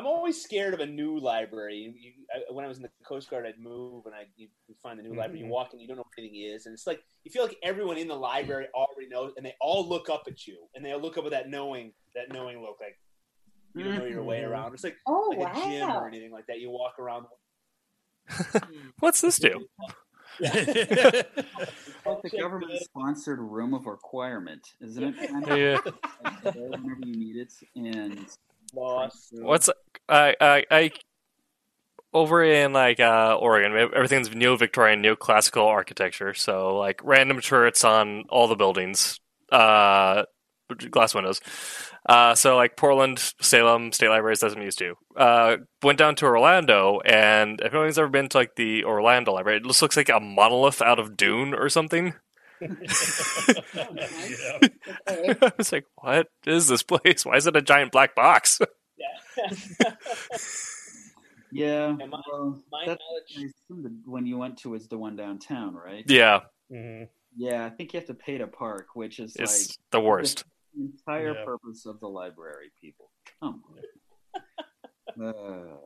I'm always scared of a new library. You, you, I, when I was in the Coast Guard, I'd move and I you, you find the new library. You mm-hmm. walk in, you don't know what anything is, and it's like you feel like everyone in the library already knows, and they all look up at you, and they all look up with that knowing, that knowing look, like you don't know your way mm-hmm. around. It's like oh like a gym or anything like that. You walk around. <laughs> What's this do? It's like the government sponsored room of requirement, isn't it? Kind of Yeah. like there whenever you need it, and Lost. What's I I I over in like uh Oregon, everything's neo-Victorian, neo-classical architecture. So like random turrets on all the buildings. Uh glass windows. Uh, so like Portland, Salem State Libraries doesn't used to. Uh, went down to Orlando, and if anyone's ever been to like the Orlando Library, it just looks like a monolith out of Dune or something. Okay. <laughs> <laughs> I was like, "What is this place? Why is it a giant black box?" <laughs> Yeah. Yeah. And my- well, my that's knowledge- I assume the one you went to is the one downtown, right? yeah, Mhm. Yeah, I think you have to pay to park, which is it's like the worst. The entire Yeah. purpose of the library. People, come on. <laughs> uh,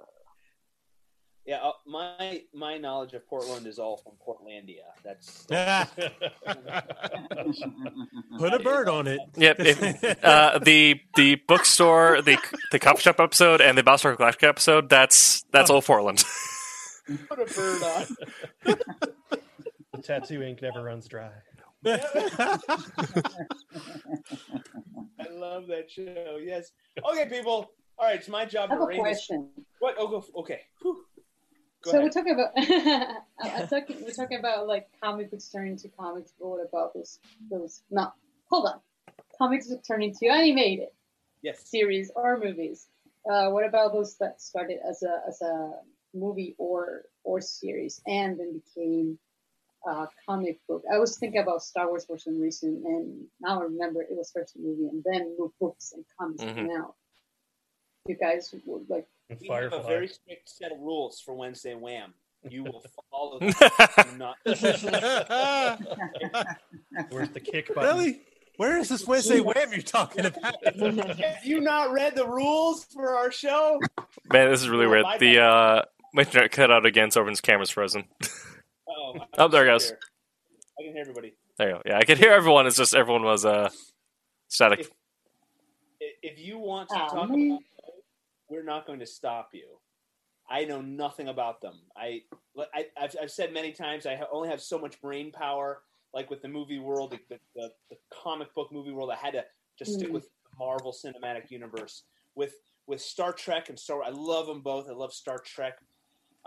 Yeah, uh, my my knowledge of Portland is all from Portlandia. That's <laughs> <laughs> Put a bird on it. Yep. If, uh, the the bookstore, the the coffee shop episode, and the Battlestar Galactica episode. That's that's Oh. all Portland. put a bird on. the tattoo ink never runs dry. I love that show. Yes. Okay, people. All right, it's my job I to have a rein this. question. What? Oh, go. Okay. Whew. Go so ahead. we're talking about <laughs> talking, we're talking about like comic books turning into comics. But what about those those? No, hold on. Comics that turn into animated yes. series or movies. Uh, what about those that started as a as a movie or or series and then became uh, comic book? I was thinking about Star Wars for some reason, and now I remember it was first a movie and then new books and comics Mhm. came out. You guys would like We have a very strict set of rules for Wednesday Wham. You will <laughs> follow <laughs> them. Do not. <laughs> Where's the kick button? really? Where is this Wednesday wham you're talking about? Have you not read the rules for our show? Man, this is really weird. The uh, my internet cut out again, so everyone's camera's frozen. Oh, Oh, there it goes. here. I can hear everybody. There you go. Yeah, I could hear everyone. It's just everyone was uh static. If, if you want to Aw, talk about those, we're not going to stop you. I know nothing about them. I, I I've, I've said many times I ha- only have so much brain power. Like with the movie world, the, the, the, the comic book movie world, I had to just stick Mhm. with the Marvel Cinematic Universe. With with Star Trek and Star, I love them both. I love Star Trek.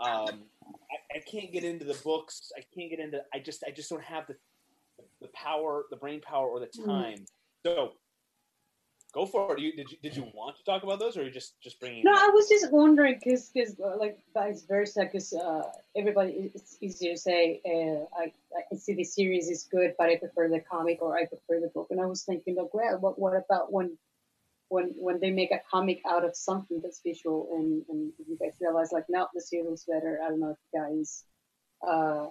Um, I, I can't get into the books. I can't get into. I just I just don't have the the power, the brain power, or the Mhm. time. So go for it. You, did you did you want to talk about those, or are you just just bringing? No. I was just wondering because, because like, vice versa, because uh, everybody, it's easier to say, uh, I, I see the series is good, but I prefer the comic or I prefer the book. And I was thinking, like, well, what, what about when, when, when they make a comic out of something that's visual and, and you guys realize, like, no, the series is better. I don't know if you guys uh,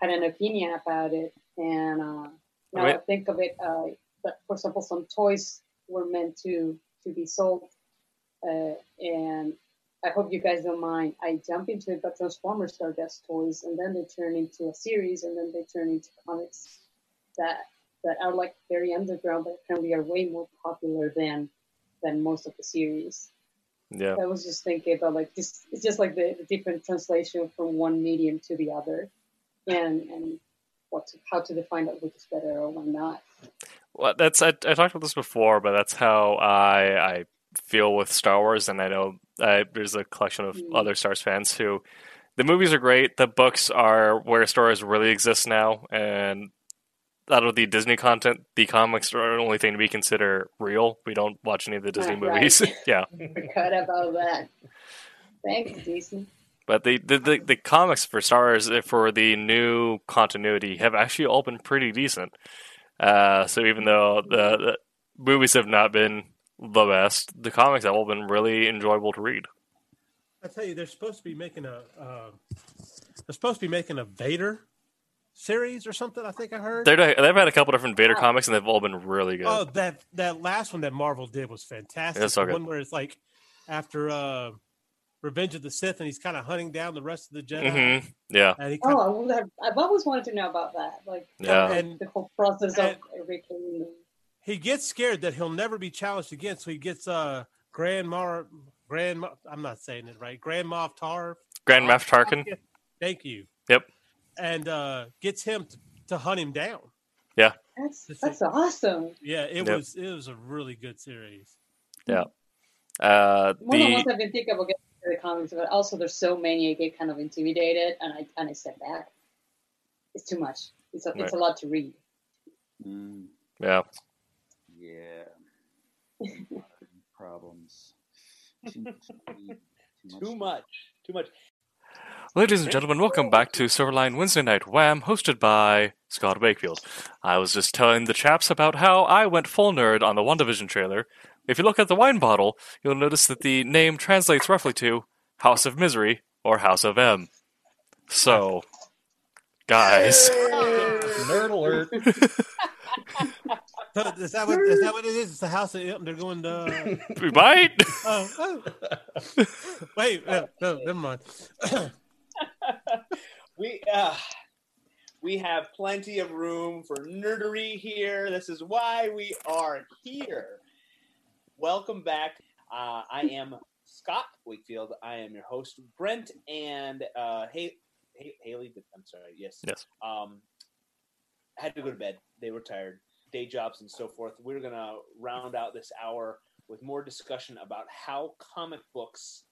had an opinion about it. And uh, now I think of it, uh, but for example, some toys were meant to, to be sold uh, and I hope you guys don't mind. I jump into it, but Transformers Stardust toys, and then they turn into a series, and then they turn into comics that that are like very underground, but apparently are way more popular than than most of the series. Yeah. I was just thinking about like this. It's just like the, the different translation from one medium to the other, and and what to, how to define out which is better or why not. Well, that's I, I talked about this before, but that's how I I feel with Star Wars, and I know uh, there's a collection of Mm. other Star Wars fans who the movies are great. The books are where stories really exist now, and out of the Disney content, the comics are the only thing we consider real. We don't watch any of the Disney right. movies. <laughs> yeah, <laughs> Forgot about that. Thanks, Jason. but the, the the the comics for Star Wars uh, for the new continuity have actually all been pretty decent. Uh, so even though the, the movies have not been the best, the comics have all been really enjoyable to read. I tell you, they're supposed to be making a. Uh, they're supposed to be making a Vader series or something. I think I heard. They're, they've had a couple different Vader Oh. comics, and they've all been really good. Oh, that that last one that Marvel did was fantastic. It's so the one where it's like after uh, Revenge of the Sith, and he's kind of hunting down the rest of the Jedi. hmm Yeah, And he Oh, kind I would have. I've always wanted to know about that. Like, Yeah. And- the whole process and- of reclaiming. he gets scared that he'll never be challenged again, so he gets uh Grand Mar Grand. I'm not saying it right. Grand Moff Tarv. Grand Moff Tarkin. Thank you. Yep. And uh, gets him to, to hunt him down. Yeah, that's This that's awesome. Yeah, it Yep. was it was a really good series. Yeah, uh, More than the once I've been thinking about getting into the comics, but also there's so many I get kind of intimidated, and I and I step back. It's too much. It's a, it's a lot to read. mm, yeah, yeah. problems. <laughs> Too much. Too much. Too much. Ladies and gentlemen, welcome back to Silverline Wednesday Night Wham, hosted by Scott Wakefield. I was just telling the chaps about how I went full nerd on the WandaVision trailer. If you look at the wine bottle, you'll notice that the name translates roughly to House of Misery or House of M. So, guys, Nerd alert. <laughs> So is that what is that what it is? It's the house of M. They're going to. <laughs> we might. <laughs> Oh, oh. wait, no, no, never mind. <laughs> we uh, we have plenty of room for nerdery here. This is why we are here. Welcome back. Uh, I am Scott Wakefield. I am your host, Brent, and uh, hey, hey, Haley. I'm sorry. Yes. Yes. Um, had to go to bed. They were tired, day jobs and so forth. We're gonna round out this hour with more discussion about how comic books,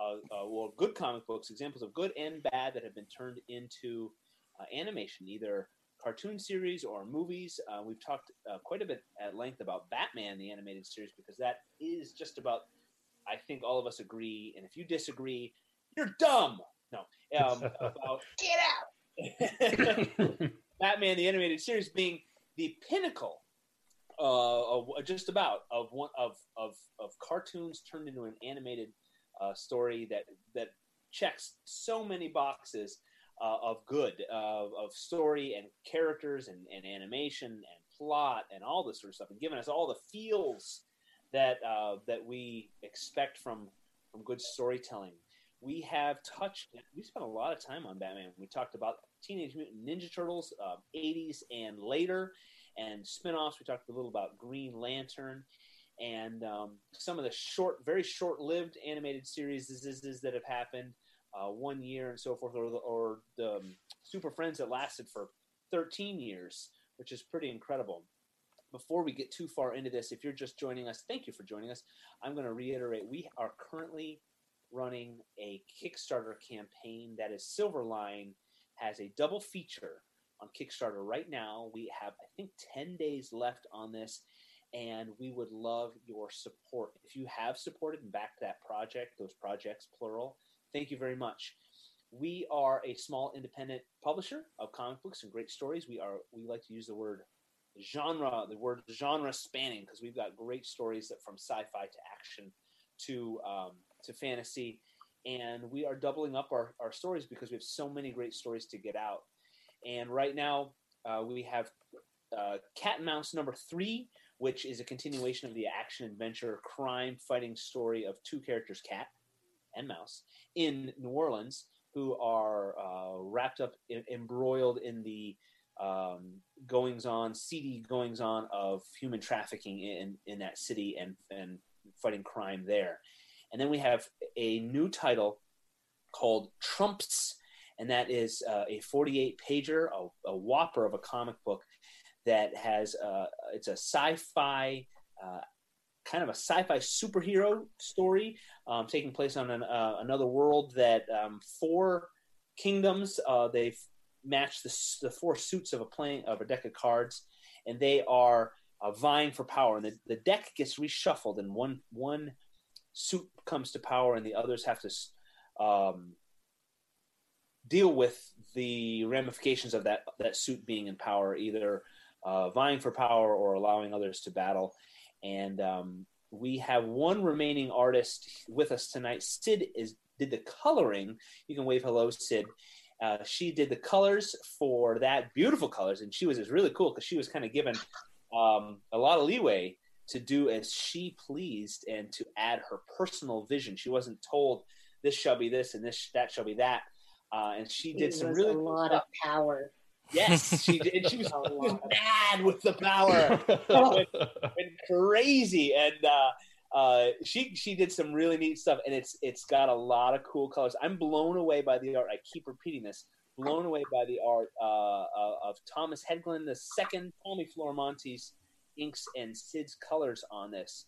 uh, uh, well, good comic books, examples of good and bad that have been turned into uh, animation, either cartoon series or movies. Uh, we've talked uh, quite a bit at length about Batman, the animated series, because that is just about. I think all of us agree, and if you disagree, you're dumb. No, um, <laughs> about get out. <laughs> Batman the animated series being the pinnacle uh, of just about of one of of of cartoons turned into an animated uh, story that that checks so many boxes uh, of good of, of story and characters and, and animation and plot and all this sort of stuff and giving us all the feels that uh, that we expect from from good storytelling. We have touched. We spent a lot of time on Batman. We talked about Teenage Mutant Ninja Turtles, uh, 80s and later, and spin-offs. We talked a little about Green Lantern and um, some of the short, very short-lived animated series that have happened, uh, one year and so forth, or, the- or the um, Super Friends that lasted for 13 years, which is pretty incredible. Before we get too far into this, if you're just joining us, thank you for joining us. I'm going to reiterate we are currently running a Kickstarter campaign that is Silverline has a double feature on Kickstarter right now. We have, I think, 10 days left on this, and we would love your support. If you have supported and backed that project, those projects, plural, thank you very much. We are a small independent publisher of comic books and great stories. We are we like to use the word genre, the word genre spanning, because we've got great stories that from sci-fi to action to um, to fantasy, and we are doubling up our, our stories because we have so many great stories to get out. And right now, uh, we have uh, Cat and Mouse number three, which is a continuation of the action adventure crime fighting story of two characters, Cat and Mouse, in New Orleans, who are uh, wrapped up, in, embroiled in the um, goings on, seedy goings on of human trafficking in, in that city and, and fighting crime there. And then we have a new title called Trumps, and that is uh, a 48 pager, a, a, whopper of a comic book that has uh, it's a sci-fi. Uh, kind of a sci-fi superhero story um, taking place on an, uh, another world that um, four kingdoms uh, they've matched the, the four suits of a of a deck of cards and they are uh, vying for power and the, the deck gets reshuffled and one one suit comes to power and the others have to um, deal with the ramifications of that that suit being in power, either uh, vying for power or allowing others to battle. And um, we have one remaining artist with us tonight. Sid is did the coloring. You can wave hello, Sid. Uh, she did the colors for that beautiful colors, and she was is really cool because she was kind of given um, a lot of leeway to do as she pleased and to add her personal vision. She wasn't told this shall be this and this that shall be that. Uh, and she did It some was really a lot stuff. of power. Yes, she did. She was <laughs> mad with the power, <laughs> went, went crazy, and uh, uh, she she did some really neat stuff. And it's it's got a lot of cool colors. I'm blown away by the art. I keep repeating this. Blown away by the art uh, uh, of Thomas Hedglund, the second Tommy Florimontes inks and Sid's colors on this.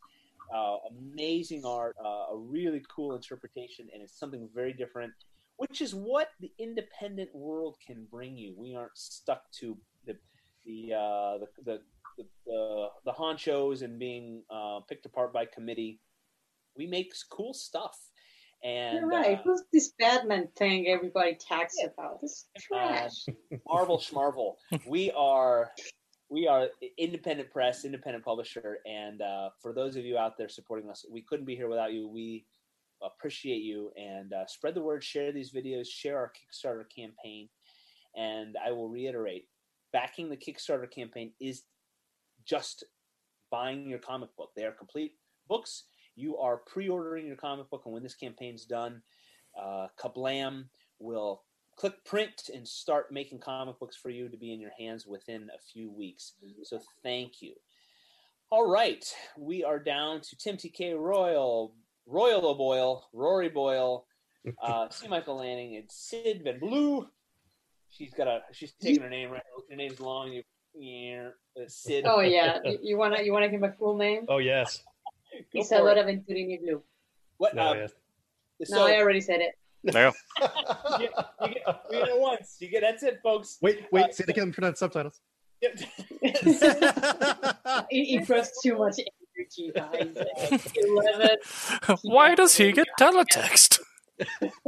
Uh, amazing art, uh, a really cool interpretation, and it's something very different, which is what the independent world can bring you. We aren't stuck to the the uh, the, the, the, the, the honchos and being uh, picked apart by committee. We make cool stuff, and You're right. uh, Who's this Batman thing everybody talks Yeah. about? This is Uh, trash. Marvel <laughs> Schmarvel. We are we are independent press, independent publisher, and uh, for those of you out there supporting us, we couldn't be here without you. We appreciate you and uh, spread the word, share these videos, share our Kickstarter campaign, and I will reiterate: backing the Kickstarter campaign is just buying your comic book. They are complete books. You are pre-ordering your comic book, and when this campaign's done, uh, Kablam will click print and start making comic books for you to be in your hands within a few weeks. So thank you. All right, we are down to Tim TK Royal, Royal O'Boyle, Rory Boyle, <laughs> uh, C. Michael Lanning, and Sid Van Blue. She's got a. She's taking her name right. Her name's long. You, yeah, uh, Sid. Oh yeah, <laughs> you, you wanna you wanna hear my full name? Oh yes. Go for Isadora it. Venturini Blue. What? No, uh, yes. so No, I already said it. There you <laughs> you get, you get, you get it once. You get that's it, folks. Wait, Uh, wait. Say it again. Put on subtitles. It, it draws too much energy, guys. Eleven. <laughs> go. Why does he get teletext? <laughs>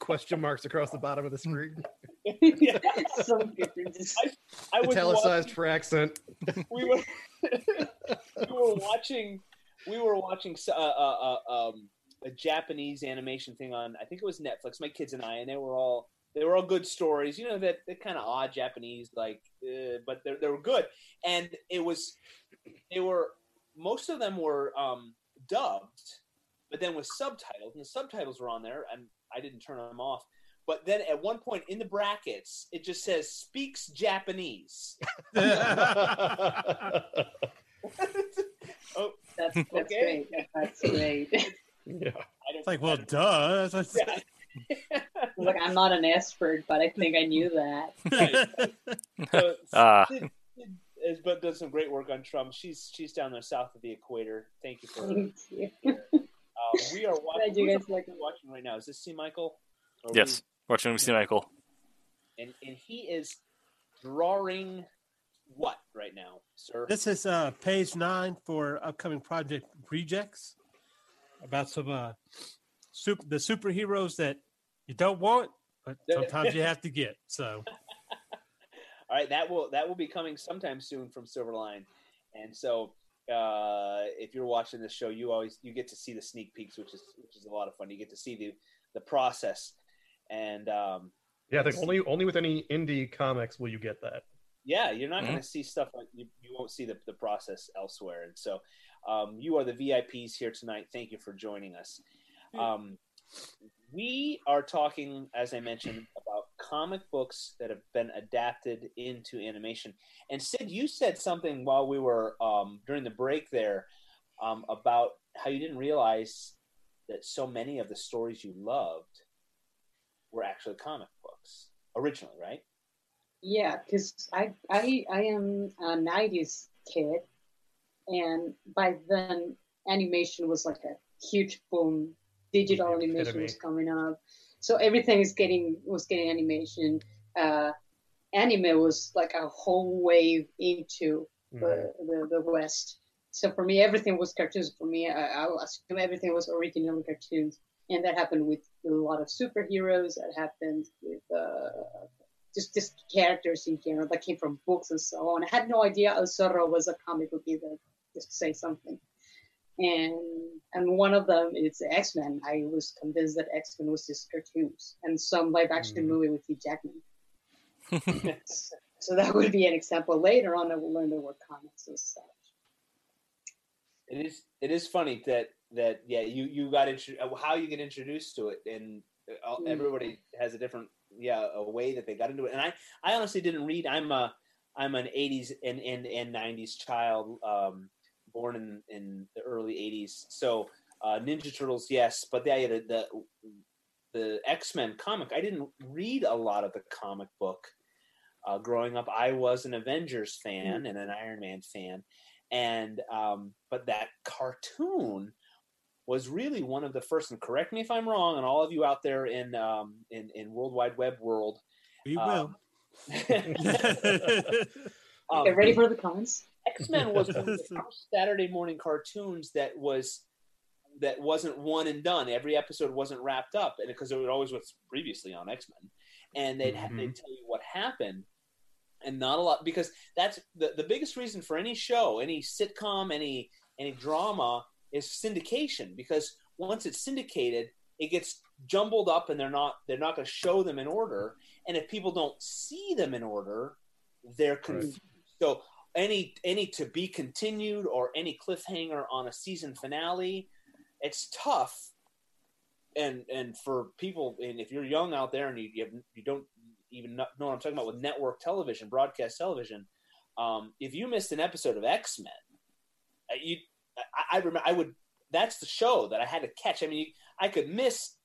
Question marks across the bottom of the screen. Some differences. I was Italicized for accent. we were we were watching we were watching uh, uh, uh, um, a Japanese animation thing on I think it was Netflix. My kids and I, and they were all they were all good stories. You know that that kind of odd Japanese like, uh, but they they were good. And it was they were most of them were um, dubbed, but then with subtitles, and the subtitles were on there, and I didn't turn them off. But then at one point in the brackets, it just says speaks Japanese. <laughs> <laughs> oh, That's, that's Okay. great. That's great. <laughs> yeah. I don't, It's like, well, duh. That's what- Look, <laughs> I'm not an expert, but I think I knew that. <laughs> so, <laughs> Ah. Sid- Sid has but done some great work on Trump. She's she's down there south of the equator. Thank you for. Uh, Thank you. we are watching. You guys like watching right now. Is this C. Michael? Or Yes, watching C. Michael. and and he is drawing what right now, sir? This is uh, page nine for upcoming project rejects about some uh, super, the superheroes that you don't want, but sometimes you <laughs> have to get. So All right, that will that will be coming sometime soon from Silverline, and so uh, if you're watching this show, you always you get to see the sneak peeks, which is which is a lot of fun. You get to see the the process, and um, Yeah, I think only only with any indie comics will you get that. yeah, you're not going to see stuff like you, you won't see the, the process elsewhere. And so, um, you are the VIPs here tonight. Thank you for joining us. Um, we are talking, as I mentioned, about comic books that have been adapted into animation. And Sid, you said something while we were um, during the break there um, about how you didn't realize that so many of the stories you loved were actually comic books originally, right? Yeah, because I, I I am a '90s kid, and by then animation was like a huge boom. Digital The animation was coming up, so everything is getting was getting animation. Uh, anime was like a whole wave into Mhm. the, the the West. So for me, everything was cartoons. For me, I, I assume everything was originally cartoons, and that happened with a lot of superheroes. That happened with uh, just just characters in general that came from books and so on. I had no idea El Zorro was a comic book either, just to say something. And and one of them is X Men. I was convinced that X Men was just cartoons and some live action Mhm. movie with Hugh Jackman. so, <laughs> so that would be an example. Later on, I will learn the word comics and such. It is. It is funny that that yeah you you got intro- uh, how you get introduced to it, and uh, all- Mm. everybody has a different yeah a way that they got into it. And I I honestly didn't read. I'm a I'm an '80s and and and '90s child, um, born in in the early '80s. So uh, Ninja Turtles, yes, but yeah, the the, the X Men comic. I didn't read a lot of the comic book. Uh, growing up, I was an Avengers fan and an Iron Man fan, and um, but that cartoon was really one of the first. And correct me if I'm wrong, and all of you out there in um, in in World Wide Web world, we will. um, um, <laughs> Get ready for the comments. X Men was one of the <laughs> first Saturday morning cartoons that was that wasn't one and done. Every episode wasn't wrapped up, and because it was always was previously on X Men, and they'd Mhm. they'd tell you what happened, and not a lot because that's the the biggest reason for any show, any sitcom, any any drama is syndication because once it's syndicated, it gets jumbled up, and they're not they're not going to show them in order, and if people don't see them in order, they're confused. So any any to be continued or any cliffhanger on a season finale, it's tough. And and for people, and if you're young out there and you you, have, you don't even know what I'm talking about with network television, broadcast television, um, if you missed an episode of X Men, you I, I remember I would that's the show that I had to catch. I mean, I could miss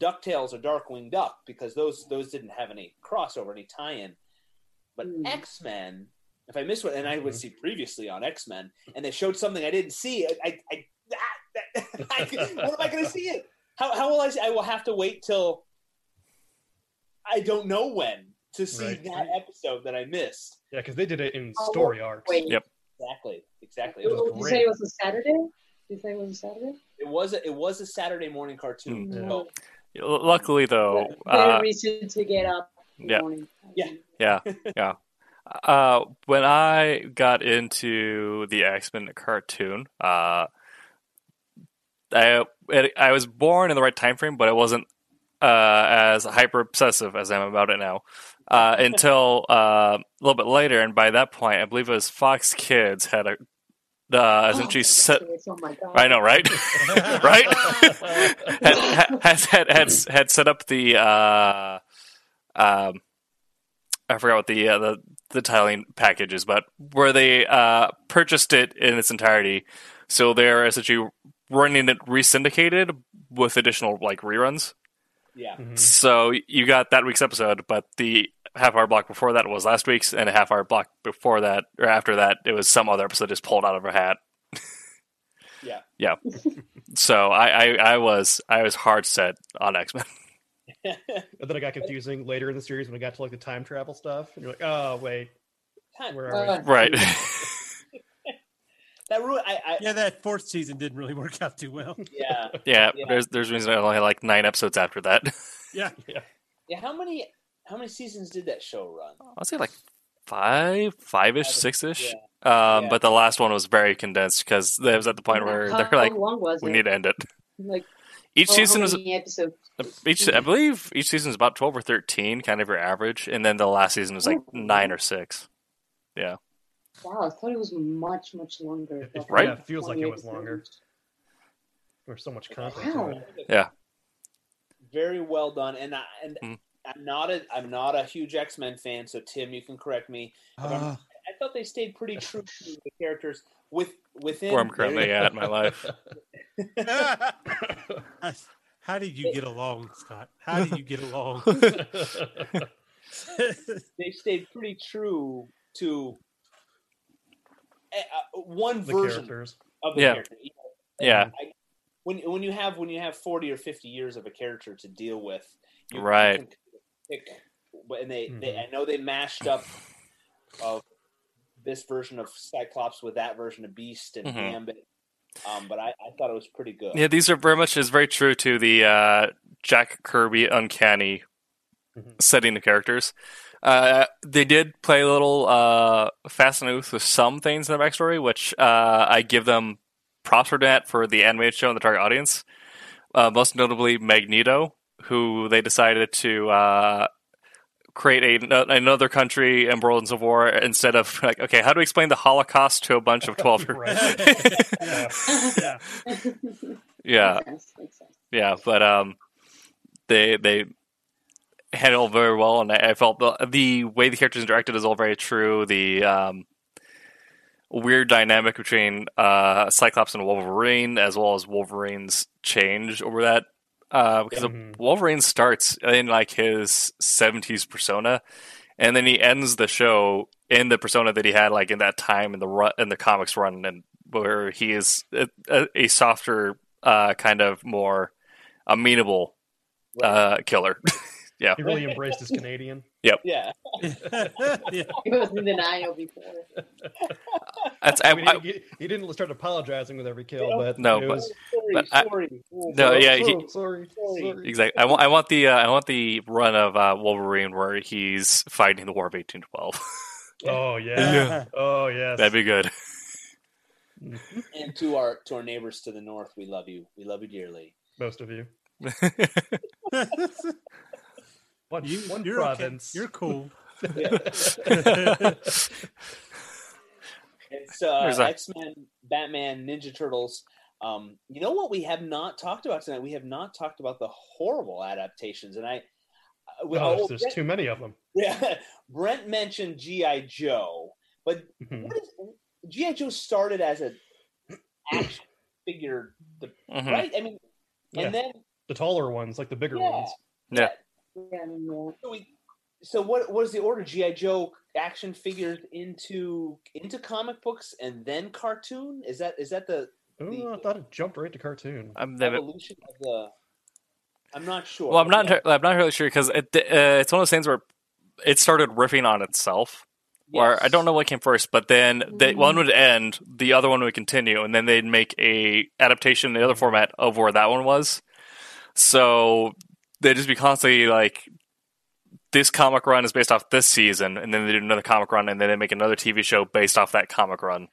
Ducktales or Darkwing Duck because those those didn't have any crossover, any tie-in. But Hmm. X Men, if I missed one, and I would see previously on X Men, and they showed something I didn't see, I, I, I, <laughs> I, I what am I going to see it? How, how will I see? I will have to wait till I don't know when to see Right. that episode that I missed. Yeah, because they did it in Oh, story arcs. Wait, Yep. Exactly, exactly. It It was was, did you say it was a Saturday? Did you say it was a Saturday? it was a, it was a Saturday morning cartoon. Mm. So Luckily, though, Very uh, reason to get up yeah. morning. Yeah. yeah, yeah. Uh, when I got into the X Men cartoon, uh, I it, I was born in the right time frame, but I wasn't uh, as hyper obsessive as I'm about it now. Uh, <laughs> until uh, a little bit later, and by that point, I believe it was Fox Kids had a uh, essentially Oh, set. Oh! I know, right? <laughs> right? <laughs> had, had, had, had, had set up the uh, um, I forgot what the uh, the the tiling packages, but where they uh, purchased it in its entirety, so they're essentially running it resyndicated with additional like reruns. yeah, Mhm. So you got that week's episode, but the half hour block before that was last week's, and a half hour block before that or after that, it was some other episode just pulled out of a hat. yeah. <laughs> Yeah. so I, I, I was I was hard set on X Men. <laughs> And then it got confusing later in the series when it got to like the time travel stuff, and you're like, oh wait, where are we? Right. <laughs> that ru- I, I, Yeah, that fourth season didn't really <laughs> work out too well. yeah. yeah, Yeah. There's there's reason I only had like nine episodes after that. Yeah. Yeah, Yeah. how many how many seasons did that show run? I'll say like five, five ish, six ish. Yeah. Um, Yeah. but the last one was very condensed because it was at the point where how they're like, we it? need to end it. Like Each how- season was episodes? each I believe each season is about twelve or thirteen, kind of your average, and then the last season was like Oh. nine or six. Yeah. Wow, I thought it was much much longer. It- it- Right? Yeah, it feels like it 20 was longer. There's so much content Wow. to it. Yeah. Very well done. And I and Mhm. I'm not a I'm not a huge X Men fan, so Tim, you can correct me. Uh, I thought they stayed pretty true to <laughs> the characters with within Where I'm currently at in my life. <laughs> how did you get along, Scott? How did you get along? <laughs> they stayed pretty true to uh, uh, one the version characters. of the Yeah. character. You know, Yeah. I, when when you have when you have forty or fifty years of a character to deal with, you, you Right. can pick, and they, they Mhm. I know they mashed up of this version of Cyclops with that version of Beast and Mhm. Gambit, um, but I, I thought it was pretty good. Yeah, these are very much is very true to the uh, Jack Kirby uncanny Mhm. setting of characters. Uh, they did play a little uh, fast and loose with some things in the backstory, which uh, I give them props for that for the animated show and the target audience. Uh, most notably, Magneto, who they decided to uh, create a, another country in World of War instead of like, okay, how do we explain the Holocaust to a bunch of twelve? Right. yeah. <laughs> yeah. yeah, Makes sense, makes sense. yeah, but um, they they handled very well, and I, I felt the, the way the characters interacted is all very true. The um, weird dynamic between uh, Cyclops and Wolverine, as well as Wolverine's change over that, uh, because Mhm. Wolverine starts in like his '70s persona, and then he ends the show in the persona that he had like in that time in the run, in the comics run, and where he is a, a, a softer, uh, kind of more amenable Right. uh, killer. <laughs> Yeah. He really embraced his Canadian. Yeah. yeah. <laughs> He was in denial before. That's I I, mean, I, he, he didn't start apologizing with every kill, Yeah. but No, it but- was, Sorry, But I- sorry. Oh, No, sorry. yeah, he- "Oh, sorry, Sorry. sorry. exactly. I want I want the uh, I want the run of uh, Wolverine where he's fighting the War of eighteen twelve. <laughs> Oh yeah. Oh yes. That'd be good. <laughs> And to our to our neighbors to the north, we love you. We love you dearly. Most of you. One, you, one you're okay. province. You're cool. <laughs> It's uh, There's a- X Men, Batman, Ninja Turtles. Um, you know what we have not talked about tonight? We have not talked about the horrible adaptations, and I. Uh, we- Oh, oh, there's Brent, too many of them. <laughs> yeah, Brent mentioned GI Joe, but Mhm. what is GI Joe started as a <clears throat> action figure, the, Mhm. right? I mean, Yeah. and then The taller ones, like the bigger Yeah. ones. Yeah. Yeah, I. So, we, so what? What is the order? GI Joe action figures into into comic books and then cartoon? Is that is that the Oh, I thought it jumped right to cartoon. I'm never, evolution of the? I'm not sure. well, I'm not. Yeah. I'm not really sure because it, uh, it's one of those things where it started riffing on itself. Where I don't know what came first, but then they, one would end, the other one would continue, and then they'd make a adaptation in the other format of where that one was. So they'd just be constantly like, this comic run is based off this season, and then they do another comic run, and then they make another TV show based off that comic run.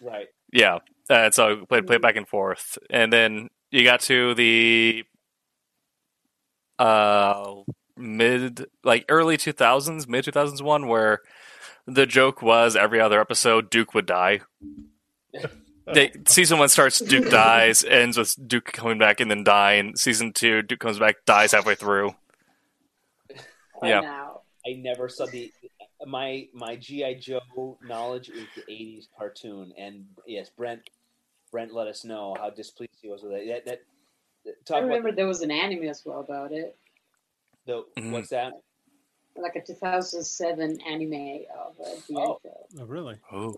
Right. Yeah, uh, so play play back and forth, and then you got to the uh mid like early two thousands, mid two thousands one, where the joke was every other episode Duke would die. <laughs> They, season one starts, Duke dies, ends with Duke coming back and then dying. Season two, Duke comes back, dies halfway through. By Yeah. now. I never saw the my my GI Joe knowledge is the '80s cartoon, and yes, Brent Brent let us know how displeased he was with it. That, that, that I remember about there was an anime as well about it, the Mhm. what's that? like a 2007 anime of uh, GI Oh. Joe. Oh, really? Oh,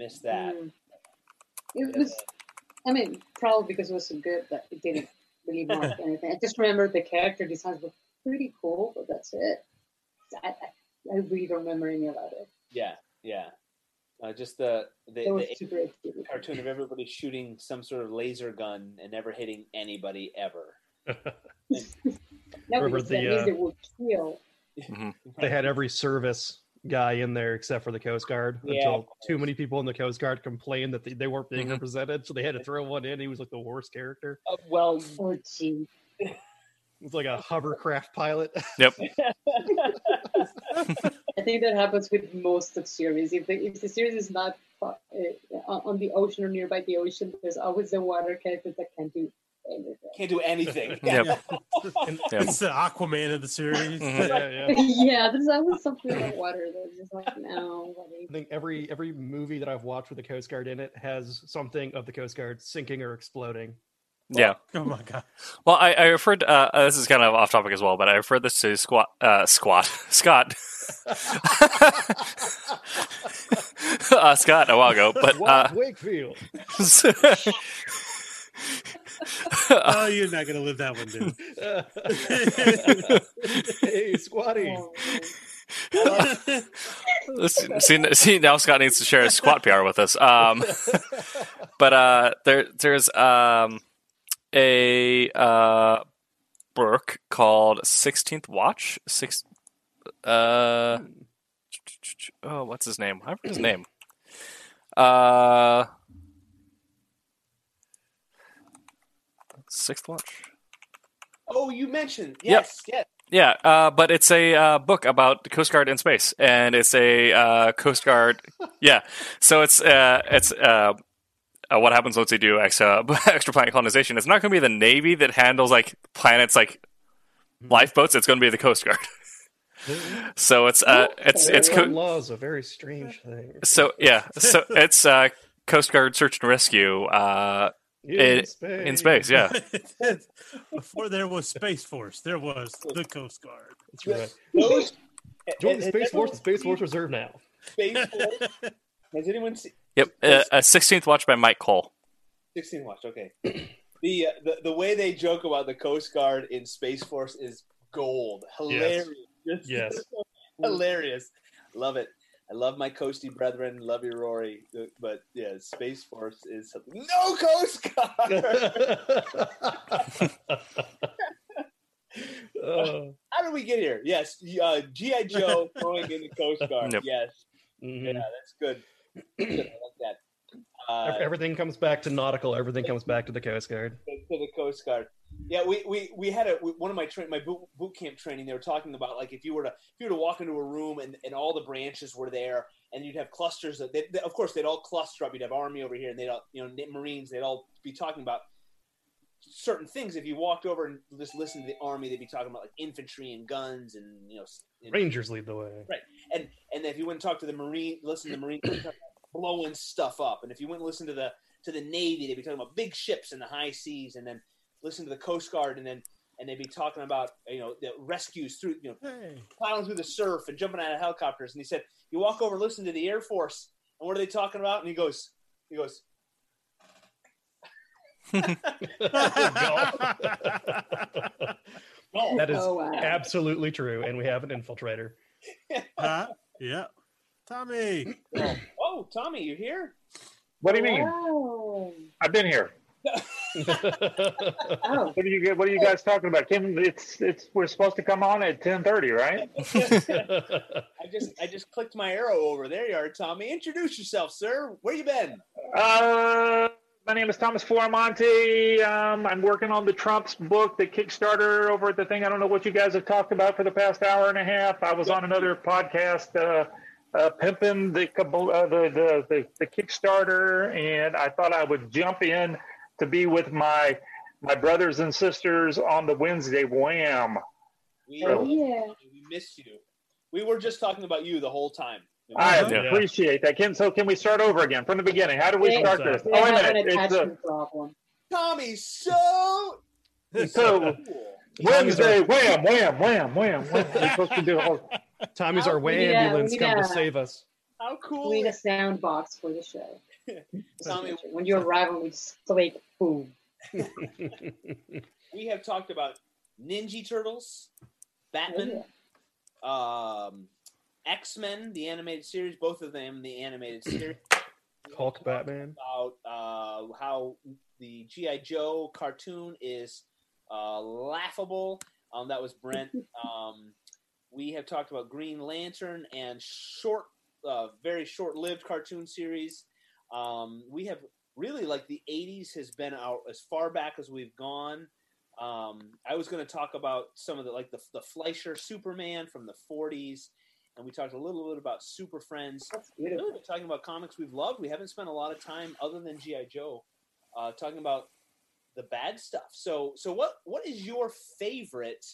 Missed that. Mm. It was, I mean, probably because it was so good that it didn't really <laughs> mark anything. I just remember the character designs were pretty cool, but that's it. I, I, I really don't remember any about it. Yeah, yeah. Uh, just the the, the super cartoon of everybody shooting some sort of laser gun and never hitting anybody ever. <laughs> No, Remember the, that means uh, they would kill. <laughs> They had every service guy in there except for the Coast Guard Yeah, until too many people in the Coast Guard complained that they, they weren't being Mhm. represented, so they had to throw one in. He was like the worst character. Uh, well, gee. Like a hovercraft pilot. <laughs> yep. I think that happens with most of series. If the, if the series is not uh, on on the ocean or nearby the ocean, there's always the water characters that can do anything. Can't do anything. <laughs> Yep. Yep. <laughs> It's the Aquaman of the series. Mhm. yeah, yeah. yeah, there's always something about water that's just like, no, buddy. I think every every movie that I've watched with the Coast Guard in it has something of the Coast Guard sinking or exploding. Yeah. Oh my god. Well, I, I referred. Uh, uh, this is kind of off topic as well, but I referred this to Squat. Uh, Squat. <laughs> Scott. uh, Scott a while ago, but uh, Walt Wakefield. <laughs> Oh, you're not gonna live that one down. <laughs> hey, Squatty. Oh, see, <laughs> see, see, now Scott needs to share his squat PR with us. Um, but uh, there, there's um, a uh, book called Sixteenth Watch. Six. Uh, oh, what's his name? I forget his name. Uh, Sixth Watch. Oh, you mentioned Yep. yes, yes. Yeah, uh, but it's a uh, book about the Coast Guard in space, and it's a uh, Coast Guard. <laughs> Yeah, so it's uh, it's uh, uh, what happens once they do extra <laughs> extra planet colonization. It's not going to be the Navy that handles like planets like lifeboats. It's going to be the Coast Guard. so it's uh, it's it's co- law is a very strange thing. so yeah, so <laughs> it's uh, Coast Guard search and rescue uh, In, in, in space. Yeah, <laughs> Before there was Space Force, there was the Coast Guard. That's right. Those, <laughs> Join the Space Force, the Space Force Reserve now. Space Force. <laughs> Has anyone seen yep. Uh, a Sixteenth Watch by Myke Cole. Sixteenth watch? Okay. <clears throat> the, uh, the the way they joke about the Coast Guard in Space Force is gold. Hilarious. Just Yes. hilarious. Love it. I love my coasty brethren. Love you, Rory. But yeah, Space Force is no Coast Guard. <laughs> <laughs> Uh, How did we get here? Yes, uh, GI Joe going in the Coast <laughs> Guard. Yep. Yes, mhm. yeah, that's good. good. <clears throat> I like that. Uh, Everything comes back to nautical. Everything comes back to the Coast Guard. to the Coast Guard. Yeah, we, we, we had a one of my tra- my boot, boot camp training. They were talking about like if you were to if you were to walk into a room and, and all the branches were there, and you'd have clusters of. They, they- of course, they'd all cluster up. You'd have Army over here, and they'd all you know Marines. They'd all be talking about certain things. If you walked over and just listened to the Army, they'd be talking about like infantry and guns and you know. and- Rangers lead the way. Right? And and if you went and talked to the marine, listen to the marine they'd be talking about blowing stuff up, and if you went and listened to the to the navy, they'd be talking about big ships in the high seas, and then listen to the coast guard, and then and they'd be talking about you know the rescues through you know Hey. plowing through the surf and jumping out of helicopters. And he said, you walk over, listen to the Air Force, and what are they talking about? And he goes, he goes, <laughs> oh, That is Oh, wow. absolutely true, and we have an infiltrator. <laughs> huh? Yeah. Tommy. oh, oh, Tommy, you here? What do you mean? Wow. I've been here. <laughs> Oh, What are you What are you guys talking about? Kim, it's it's we're supposed to come on at ten thirty, right? <laughs> I just I just clicked my arrow over. There you are, Tommy. Introduce yourself, sir. Where you been? Uh, my name is Thomas Florimonte. Um, I'm working on the Trump's book, the Kickstarter over at the thing. I don't know what you guys have talked about for the past hour and a half. I was on another podcast, uh, uh, pimping the, uh, the, the the the Kickstarter, and I thought I would jump in to be with my my brothers and sisters on the Wednesday Wham. We, oh yeah. we missed you. We were just talking about you the whole time. I. Yeah. appreciate that, Kim. So can we start over again from the beginning? How do we start this? They Oh, wait a minute. It's, uh, attachment problem. Tommy's so so. <laughs> Wednesday, wham, wham, wham, wham, wham. We're supposed to do all. Tommy's Oh, our way ambulance we come to save us. How cool! We need a sound box for the show. <laughs> Tommy, When you arrive, we just like boom. <laughs> we have talked about Ninja Turtles, Batman, um, X Men, the animated series, both of them the animated <coughs> series. Hulk Batman. About uh, how the GI Joe cartoon is uh, laughable. Um, that was Brent. <laughs> Um, we have talked about Green Lantern and short, uh, very short-lived cartoon series. Um, we have really like the '80s has been out as far back as we've gone. Um, I was going to talk about some of the like the, the Fleischer Superman from the '40s, and we talked a little bit about Super Friends. Really, been talking about comics we've loved. We haven't spent a lot of time other than GI Joe uh, talking about the bad stuff. So, so what what is your favorite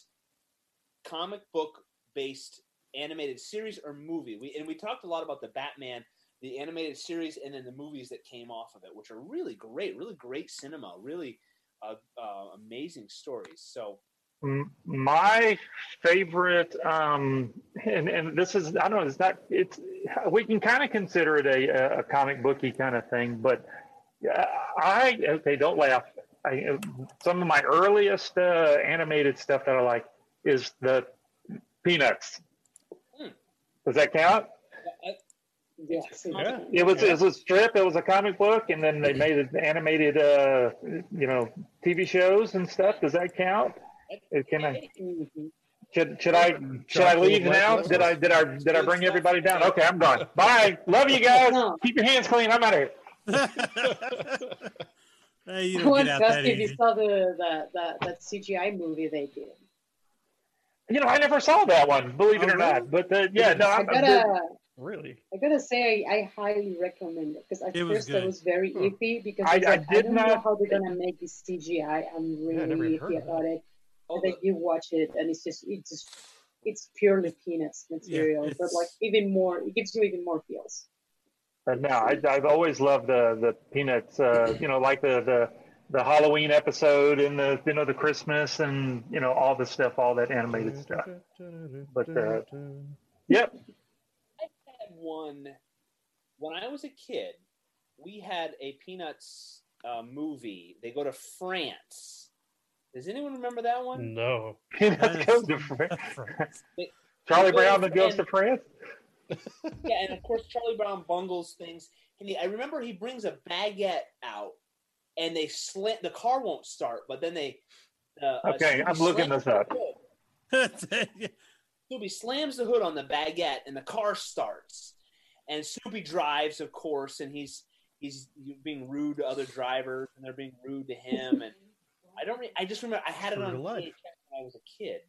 comic book based animated series or movie? We and we talked a lot about the Batman, the animated series, and then the movies that came off of it, which are really great, really great cinema, really uh, uh, amazing stories. So, My favorite, um, and, and this is, I don't know, it's not, it's, we can kind of consider it a, a comic booky kind of thing, but uh, I, okay, don't laugh. I, some of my earliest uh, animated stuff that I like is the Peanuts. Hmm. Does that count? Yes. it Yeah. It was, it was a strip, it was a comic book, and then they made it animated, uh, you know, TV shows and stuff. Does that count? Can I? Should should I should I leave now? Did I did I did I bring everybody down? Okay, I'm gone. Bye. Love you guys. Keep your hands clean. I'm out of here. <laughs> hey, you I don't want get to out ask that if you saw the, the, the that CGI movie they did. You know, I never saw that one, believe it Oh, or not. But uh, yeah, no, I I'm, I'm gotta, Really? I gotta say, I highly recommend it because at It was first I was very Huh. iffy because I- I, was I like, I, did don't know how they're gonna make this CGI. I'm Yeah, I never really even heard iffy of about it. oh, And then you watch it, and it's just, it's just, it's purely peanuts material, but like even more, it gives you even more feels. But no, I, I've always loved the the peanuts. Uh, you know, like the the the Halloween episode and the you know the Christmas and you know all the stuff, all that animated stuff. But, uh, Yep. I had one when I was a kid. We had a Peanuts uh, movie. They go to France, Does anyone remember that one? No. <laughs> Peanuts goes to <laughs> France. Charlie Brown that goes to France. <laughs> yeah, and of course Charlie Brown bungles things. And he, I remember he brings a baguette out, and they slant. The car won't start, but then they. Uh, Okay, uh, I'm looking this up. The hood. Snoopy slams the hood on the baguette, and the car starts. And Snoopy drives, of course, and he's he's being rude to other drivers, and they're being rude to him. And I don't. Re- I just remember I had it on to life. When I was a kid.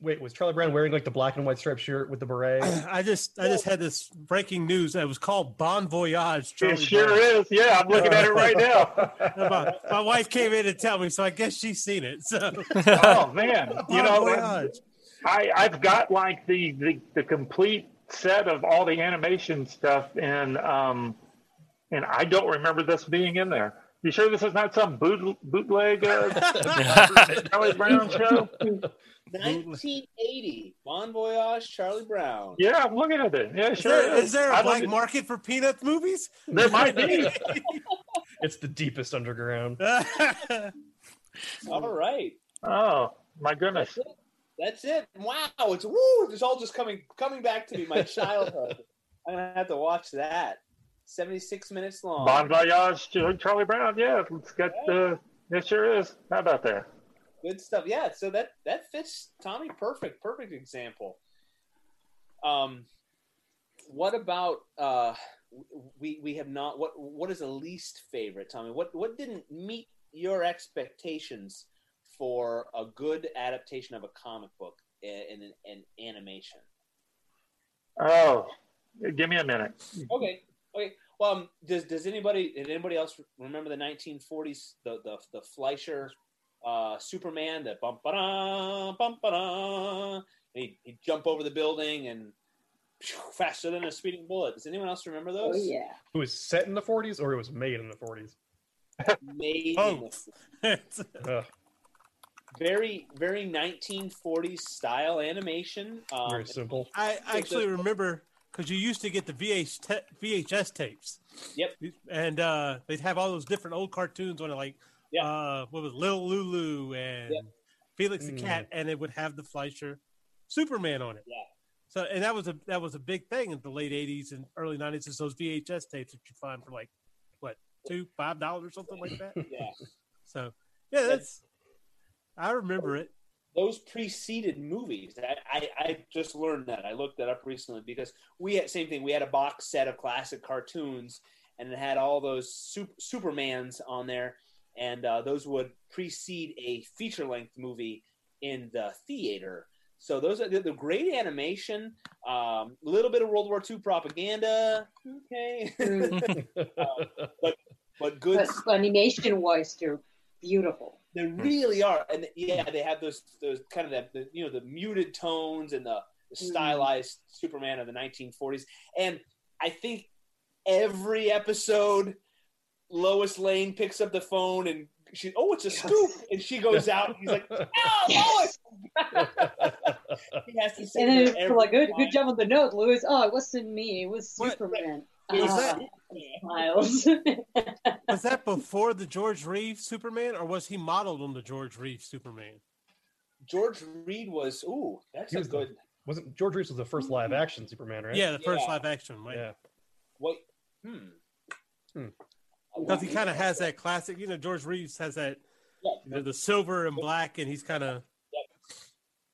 Wait, was Charlie Brown wearing like the black and white striped shirt with the beret? <clears throat> I just I just had this breaking news. It was called Bon Voyage. Charlie It sure Brown. is. Yeah, I'm looking at it right <laughs> now. my, my wife came in to tell me, so I guess she's seen it. So Oh man, you Bon know, Voyage. I I've got like the the, the complete set of all the animation stuff, and um, and I don't remember this being in there. You sure this is not some boot, bootleg uh, <laughs> Charlie Brown show? 1980, Bon Voyage, Charlie Brown. Yeah, I'm looking at it. Yeah, Is sure. there, is there I a don't- black market for Peanuts movies? There might be. <laughs> it's the deepest underground. <laughs> All right. Oh my goodness! That's it. Wow, it's woo! It's all just coming coming back to me. My <laughs> childhood. I'm gonna have to watch that. 76 minutes long. Bon Voyage, to Charlie Brown. Yeah, it's got. Uh, it sure is. How about that? Good stuff. Yeah. So that that fits Tommy perfect. Perfect example. Um, what about uh, we we have not. What what is a least favorite, Tommy? What what didn't meet your expectations for a good adaptation of a comic book in an, an animation? Oh, give me a minute. Okay. Okay. Well, um, does does anybody did anybody else remember the 1940s the the the Fleischer uh, Superman that bump ba bump ba he he'd jump over the building and phew, faster than a speeding bullet. Does anyone else remember Oh those? yeah. It was set in the 40s or it was made in the 40s? Made in Both. the- <laughs> Ugh, very very 1940s style animation. Um, very simple. I actually remember because you used to get the VH te- VHS tapes. Yep. And uh, they'd have all those different old cartoons on it, like Yeah. uh, what was it, Little Lulu and Yep. Felix the Mm. Cat, and it would have the Fleischer Superman on it. Yeah. So, and that was a that was a big thing in the late '80s and early '90s. Is those VHS tapes that you find for like what two, five dollars or something like that. <laughs> Yeah. So, yeah, that's I remember it. those preceded movies. I, I, I just learned that. I looked that up recently because we had same thing. We had a box set of classic cartoons, and it had all those super, Supermans on there, and uh, those would precede a feature length movie in the theater. So those are the, the great animation. A um, little bit of World War II propaganda. Okay, <laughs> but but good. But animation wise, they're beautiful. They hmm. really are, and yeah, they have those those kind of the, the you know the muted tones and the, the hmm. stylized Superman of the 1940s. And I think every episode, Lois Lane picks up the phone and she oh it's a scoop, and she goes <laughs> out. And he's like, oh Lois. <laughs> he has to say And then that it's every like, good, line. good job on the note, Lois. Oh, it wasn't me. It was What? Superman. Was Ah, that- Miles. <laughs> Was that before the George Reeves Superman, or was he modeled on the George Reeves Superman? George Reed was ooh that's He a was the- good Wasn't George Reeves was the first live action Superman, right? Yeah, the first Yeah. live action. Right? Yeah. what hmm. Hmm. Because he kind of has that classic, you know, George Reeves has that, Yeah. you know, the silver and black, and he's kind of,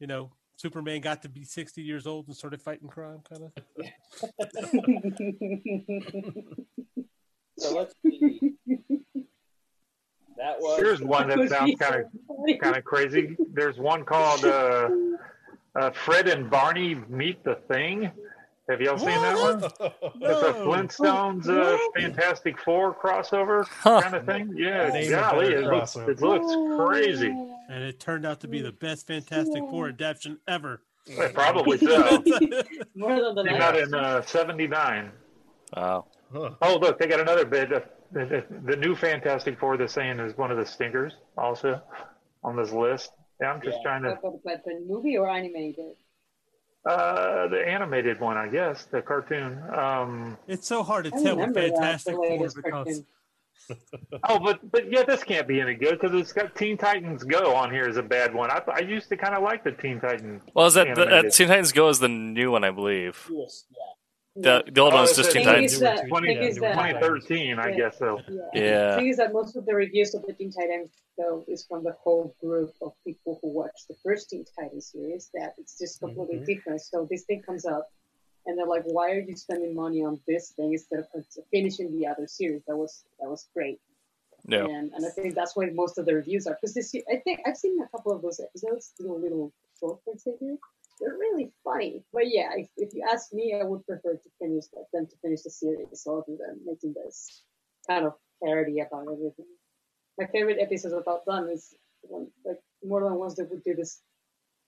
you know, Superman got to be 60 years old and started fighting crime, kind of. So let's see. That was Here's one that sounds kind of kind of crazy. There's one called uh, uh, Fred and Barney Meet the Thing. Have y'all seen that one? It's a Flintstones uh, Fantastic Four crossover Huh. kind of thing. Yeah, Name a golly, it looks, it looks crazy. And it turned out to be the best Fantastic Four adaptation ever. Uh, Probably <laughs> so. More than the Came out in uh, '79. Wow. Huh. Oh, look, they got another bit. The, the, the new Fantastic Four they're saying is one of the stinkers also on this list. Yeah, I'm just Yeah. trying to. But, but the movie or animated? Uh, the animated one, I guess, the cartoon. Um, It's so hard to I tell with Fantastic Four because cartoon. Oh, but but yeah, this can't be any good because it's got Teen Titans Go on here as a bad one. I I used to kind of like the Teen Titans. Well, is that the, animated. uh, Teen Titans Go is the new one, I believe. Yes, yeah. The the old Oh, one's just Teen Titans. that- Twenty- thing is that- 2013, I Yeah. guess so. Yeah. The thing is that most of the reviews of the Teen Titans Go is from the whole group of people who watched the first Teen Titans series. That it's just completely Mhm. different. So this thing comes up, and they're like, "Why are you spending money on this thing instead of finishing the other series?" That was that was great. Yeah. And, and I think that's why most of the reviews are because this I think I've seen a couple of those episodes, little little short things they do. They're really funny. But yeah, if, if you ask me, I would prefer to finish that than to finish the series rather than making this kind of parody about everything. My favorite episodes about them is when like more than once they would do this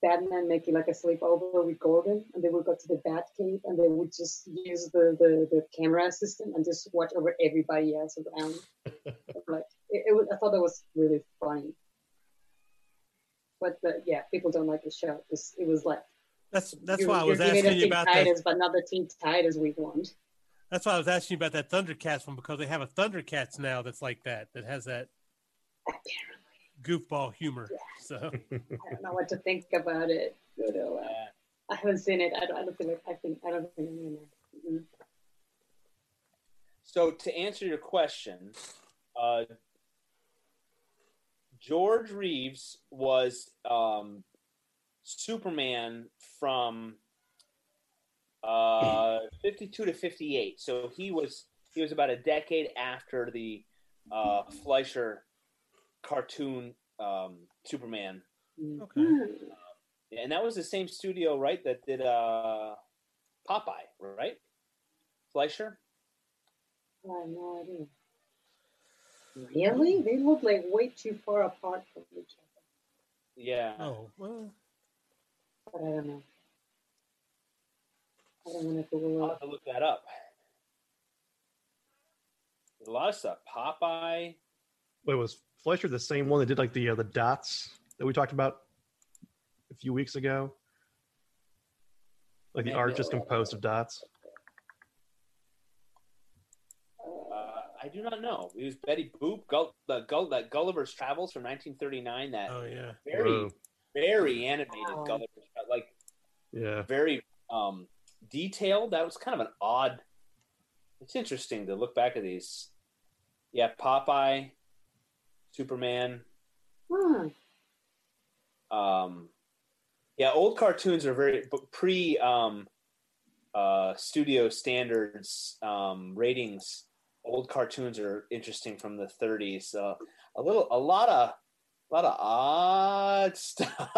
Batman making like a sleepover with Gordon and they would go to the Bat Cave and they would just use the, the, the camera system and just watch over everybody else around. <laughs> like it, it was, I thought that was really funny. But the, yeah, people don't like the show because it was like That's that's why I was asking you about that. Titans, but not the Teen Titans we want. That's why I was asking you about that Thundercats one because they have a Thundercats now that's like that that has that goofball humor. So I don't know what to think about it. You uh, Yeah. I haven't seen it. I don't, I don't think. I think. I don't think. You know. Mm. So to answer your question, uh, George Reeves was um, Superman from uh, <laughs> 52 to 58. So he was he was about a decade after the uh, Fleischer cartoon um, Superman, okay. Mm. and that was the same studio, right? That did uh, Popeye, right? Fleischer. I have no idea. Really? They look like way too far apart from each other. Yeah. Oh well, But I don't know. I don't want to Google I'll have to look that up. There's a lot of stuff. Popeye. Wait, was Fleischer the same one that did like the uh, the dots that we talked about a few weeks ago? Like the art just composed of dots. Uh, I do not know. It was Betty Boop. Gull, the Gull, that Gulliver's Travels from 1939. That oh yeah. very, Whoa. very animated Wow. Gulliver's Tra- like Yeah. very um, detailed. That was kind of an odd. It's interesting to look back at these. Yeah, Popeye, Superman. Hmm. Um, yeah, old cartoons are very pre um, uh, studio standards um, ratings. Old cartoons are interesting from the 30s. Uh, a little, a lot of, a lot of odd <laughs> stuff.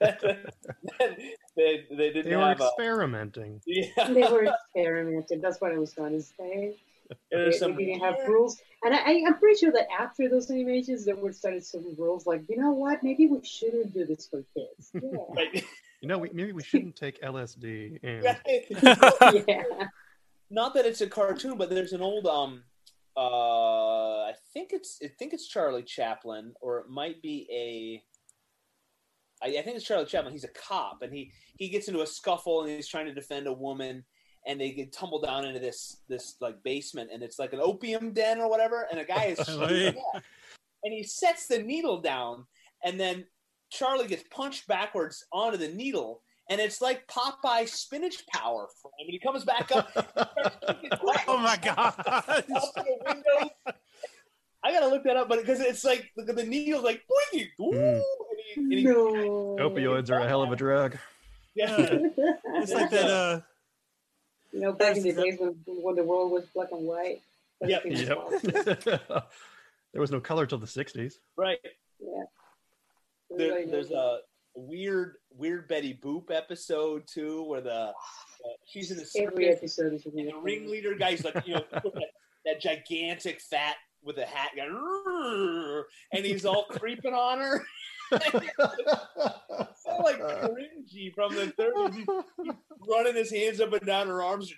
that, that they, they didn't They were have. A, experimenting. yeah, They were <laughs> experimenting. That's what I was going to say. They, there's they some didn't have rules. And I, I- I'm pretty sure that after those animations, there were started some rules like, you know what? Maybe we shouldn't do this for kids. <laughs> Yeah. Right. <laughs> You know, we, maybe we shouldn't take LSD. And <laughs> yeah. not that it's a cartoon, but there's an old um uh I think it's I think it's Charlie Chaplin or it might be a I, I think it's Charlie Chaplin. He's a cop and he he gets into a scuffle and he's trying to defend a woman and they get tumble down into this this like basement and it's like an opium den or whatever and a guy is <laughs> shooting to and he sets the needle down and then Charlie gets punched backwards onto the needle and it's like Popeye spinach power for him and he comes back up <laughs> Oh my god. <laughs> out the window. I gotta look that up, but because it's like the, the needle's like boing, Mm. and he, and he, No. opioids are a hell of a drug. yeah. It's like that. Uh, you know, back in the days when, when the world was black and white. Yep. Yep. awesome. <laughs> there was no color till the 60s. right. Yeah. There, there's a weird, weird Betty Boop episode too, where the uh, she's in the that. every circus episode is and the ringleader guy's like, you know, <laughs> that, that gigantic fat with a hat guy, and he's all creeping on her. <laughs> so like cringy from the 30s. He's, he's running his hands up and down her arms.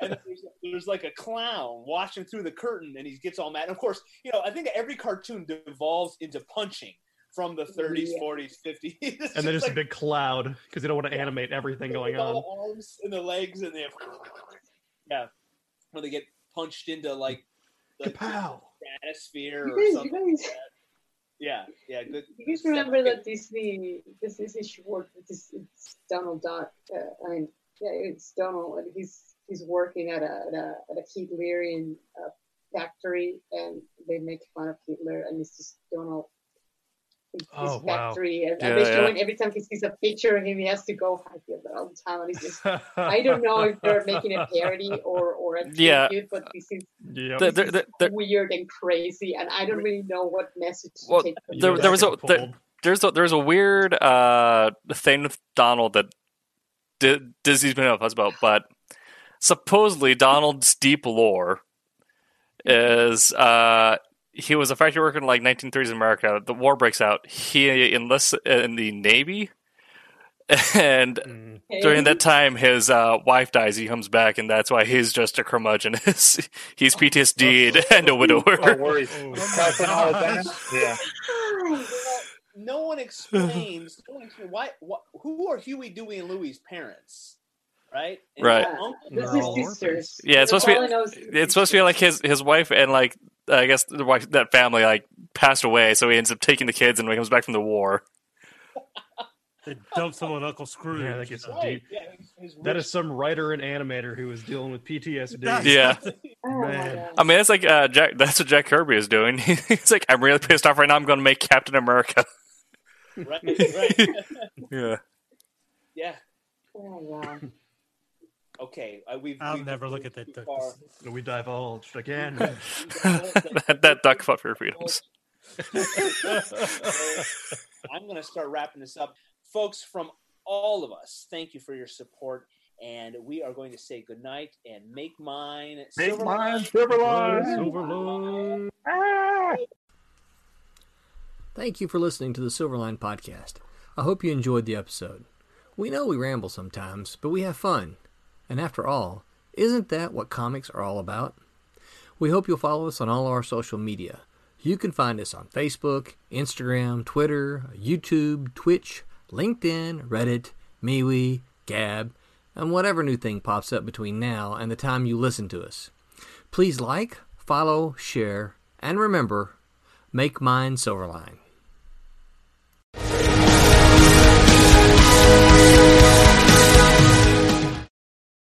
And there's, there's like a clown watching through the curtain and he gets all mad. And of course, you know, I think every cartoon devolves into punching from the 30s, Yeah. 40s, 50s. <laughs> It's and then just just a big cloud because they don't want to Yeah. animate everything going with on. the arms and the legs and they have, <laughs> yeah, when they get punched into like the Kapow! stratosphere or guys, you something. guys, Yeah, yeah, good. you guys remember that Disney, this Disney short, this it's Donald Duck. Uh, I mean, yeah, it's Donald, and he's he's working at a at a, at a Hitlerian uh, factory, and they make fun of Hitler, and it's just Donald. In His Oh, wow. factory, and, Yeah, and they're yeah. every time he sees a picture of him, he has to go "Hi, Hitler" all the time, and he's just I don't know if they're making a parody or or a Yeah. tribute, but this is Yep. There- this there- is there- there- weird and crazy, and I don't really know what message to Well, take. there- there was a- Pulled. there- there's a there's a weird uh thing with Donald that D- Disney's been up about, but supposedly Donald's deep lore is uh he was a factory worker in like 1930s America. The war breaks out. He enlists in the Navy, <laughs> and Mm. during that time, his uh, wife dies. He comes back, and that's why he's just a curmudgeon. <laughs> he's PTSD <laughs> and a No widower. worries. Oh, Typing all the time. Yeah. No one explains. no one explains why, why. Who are Huey, Dewey, and Louie's parents? Right. And Right. his This is sisters. Yeah, it's supposed to be- All I know is It's supposed to be like his his wife and like I guess the wife that family like passed away, so he ends up taking the kids, and when he comes back from the war, <laughs> They dumped them on Uncle Scrooge. Yeah, that gets you. Right. deep. Yeah, his, his That some writer and animator who is dealing with PTSD. That's- yeah. <laughs> Oh Man. I mean, it's like uh, Jack. That's what Jack Kirby is doing. <laughs> He's like, I'm really pissed off right now. I'm going to make Captain America. right. Right. yeah. yeah. Oh wow. Okay. Uh, we've. I'll we've never look at that duck. far. We divulged again. <laughs> that, that duck fought for your freedoms. I'm going to start wrapping this up. Folks, from all of us, thank you for your support. And we are going to say goodnight and make mine. Make silver mine line. silver line. Silverline. Ah! Thank you for listening to the Silverline Podcast. I hope you enjoyed the episode. We know we ramble sometimes, but we have fun. And after all, isn't that what comics are all about? We hope you'll follow us on all our social media. You can find us on Facebook, Instagram, Twitter, YouTube, Twitch, LinkedIn, Reddit, MeWe, Gab, and whatever new thing pops up between now and the time you listen to us. Please like, follow, share, and remember, make mine Silverline.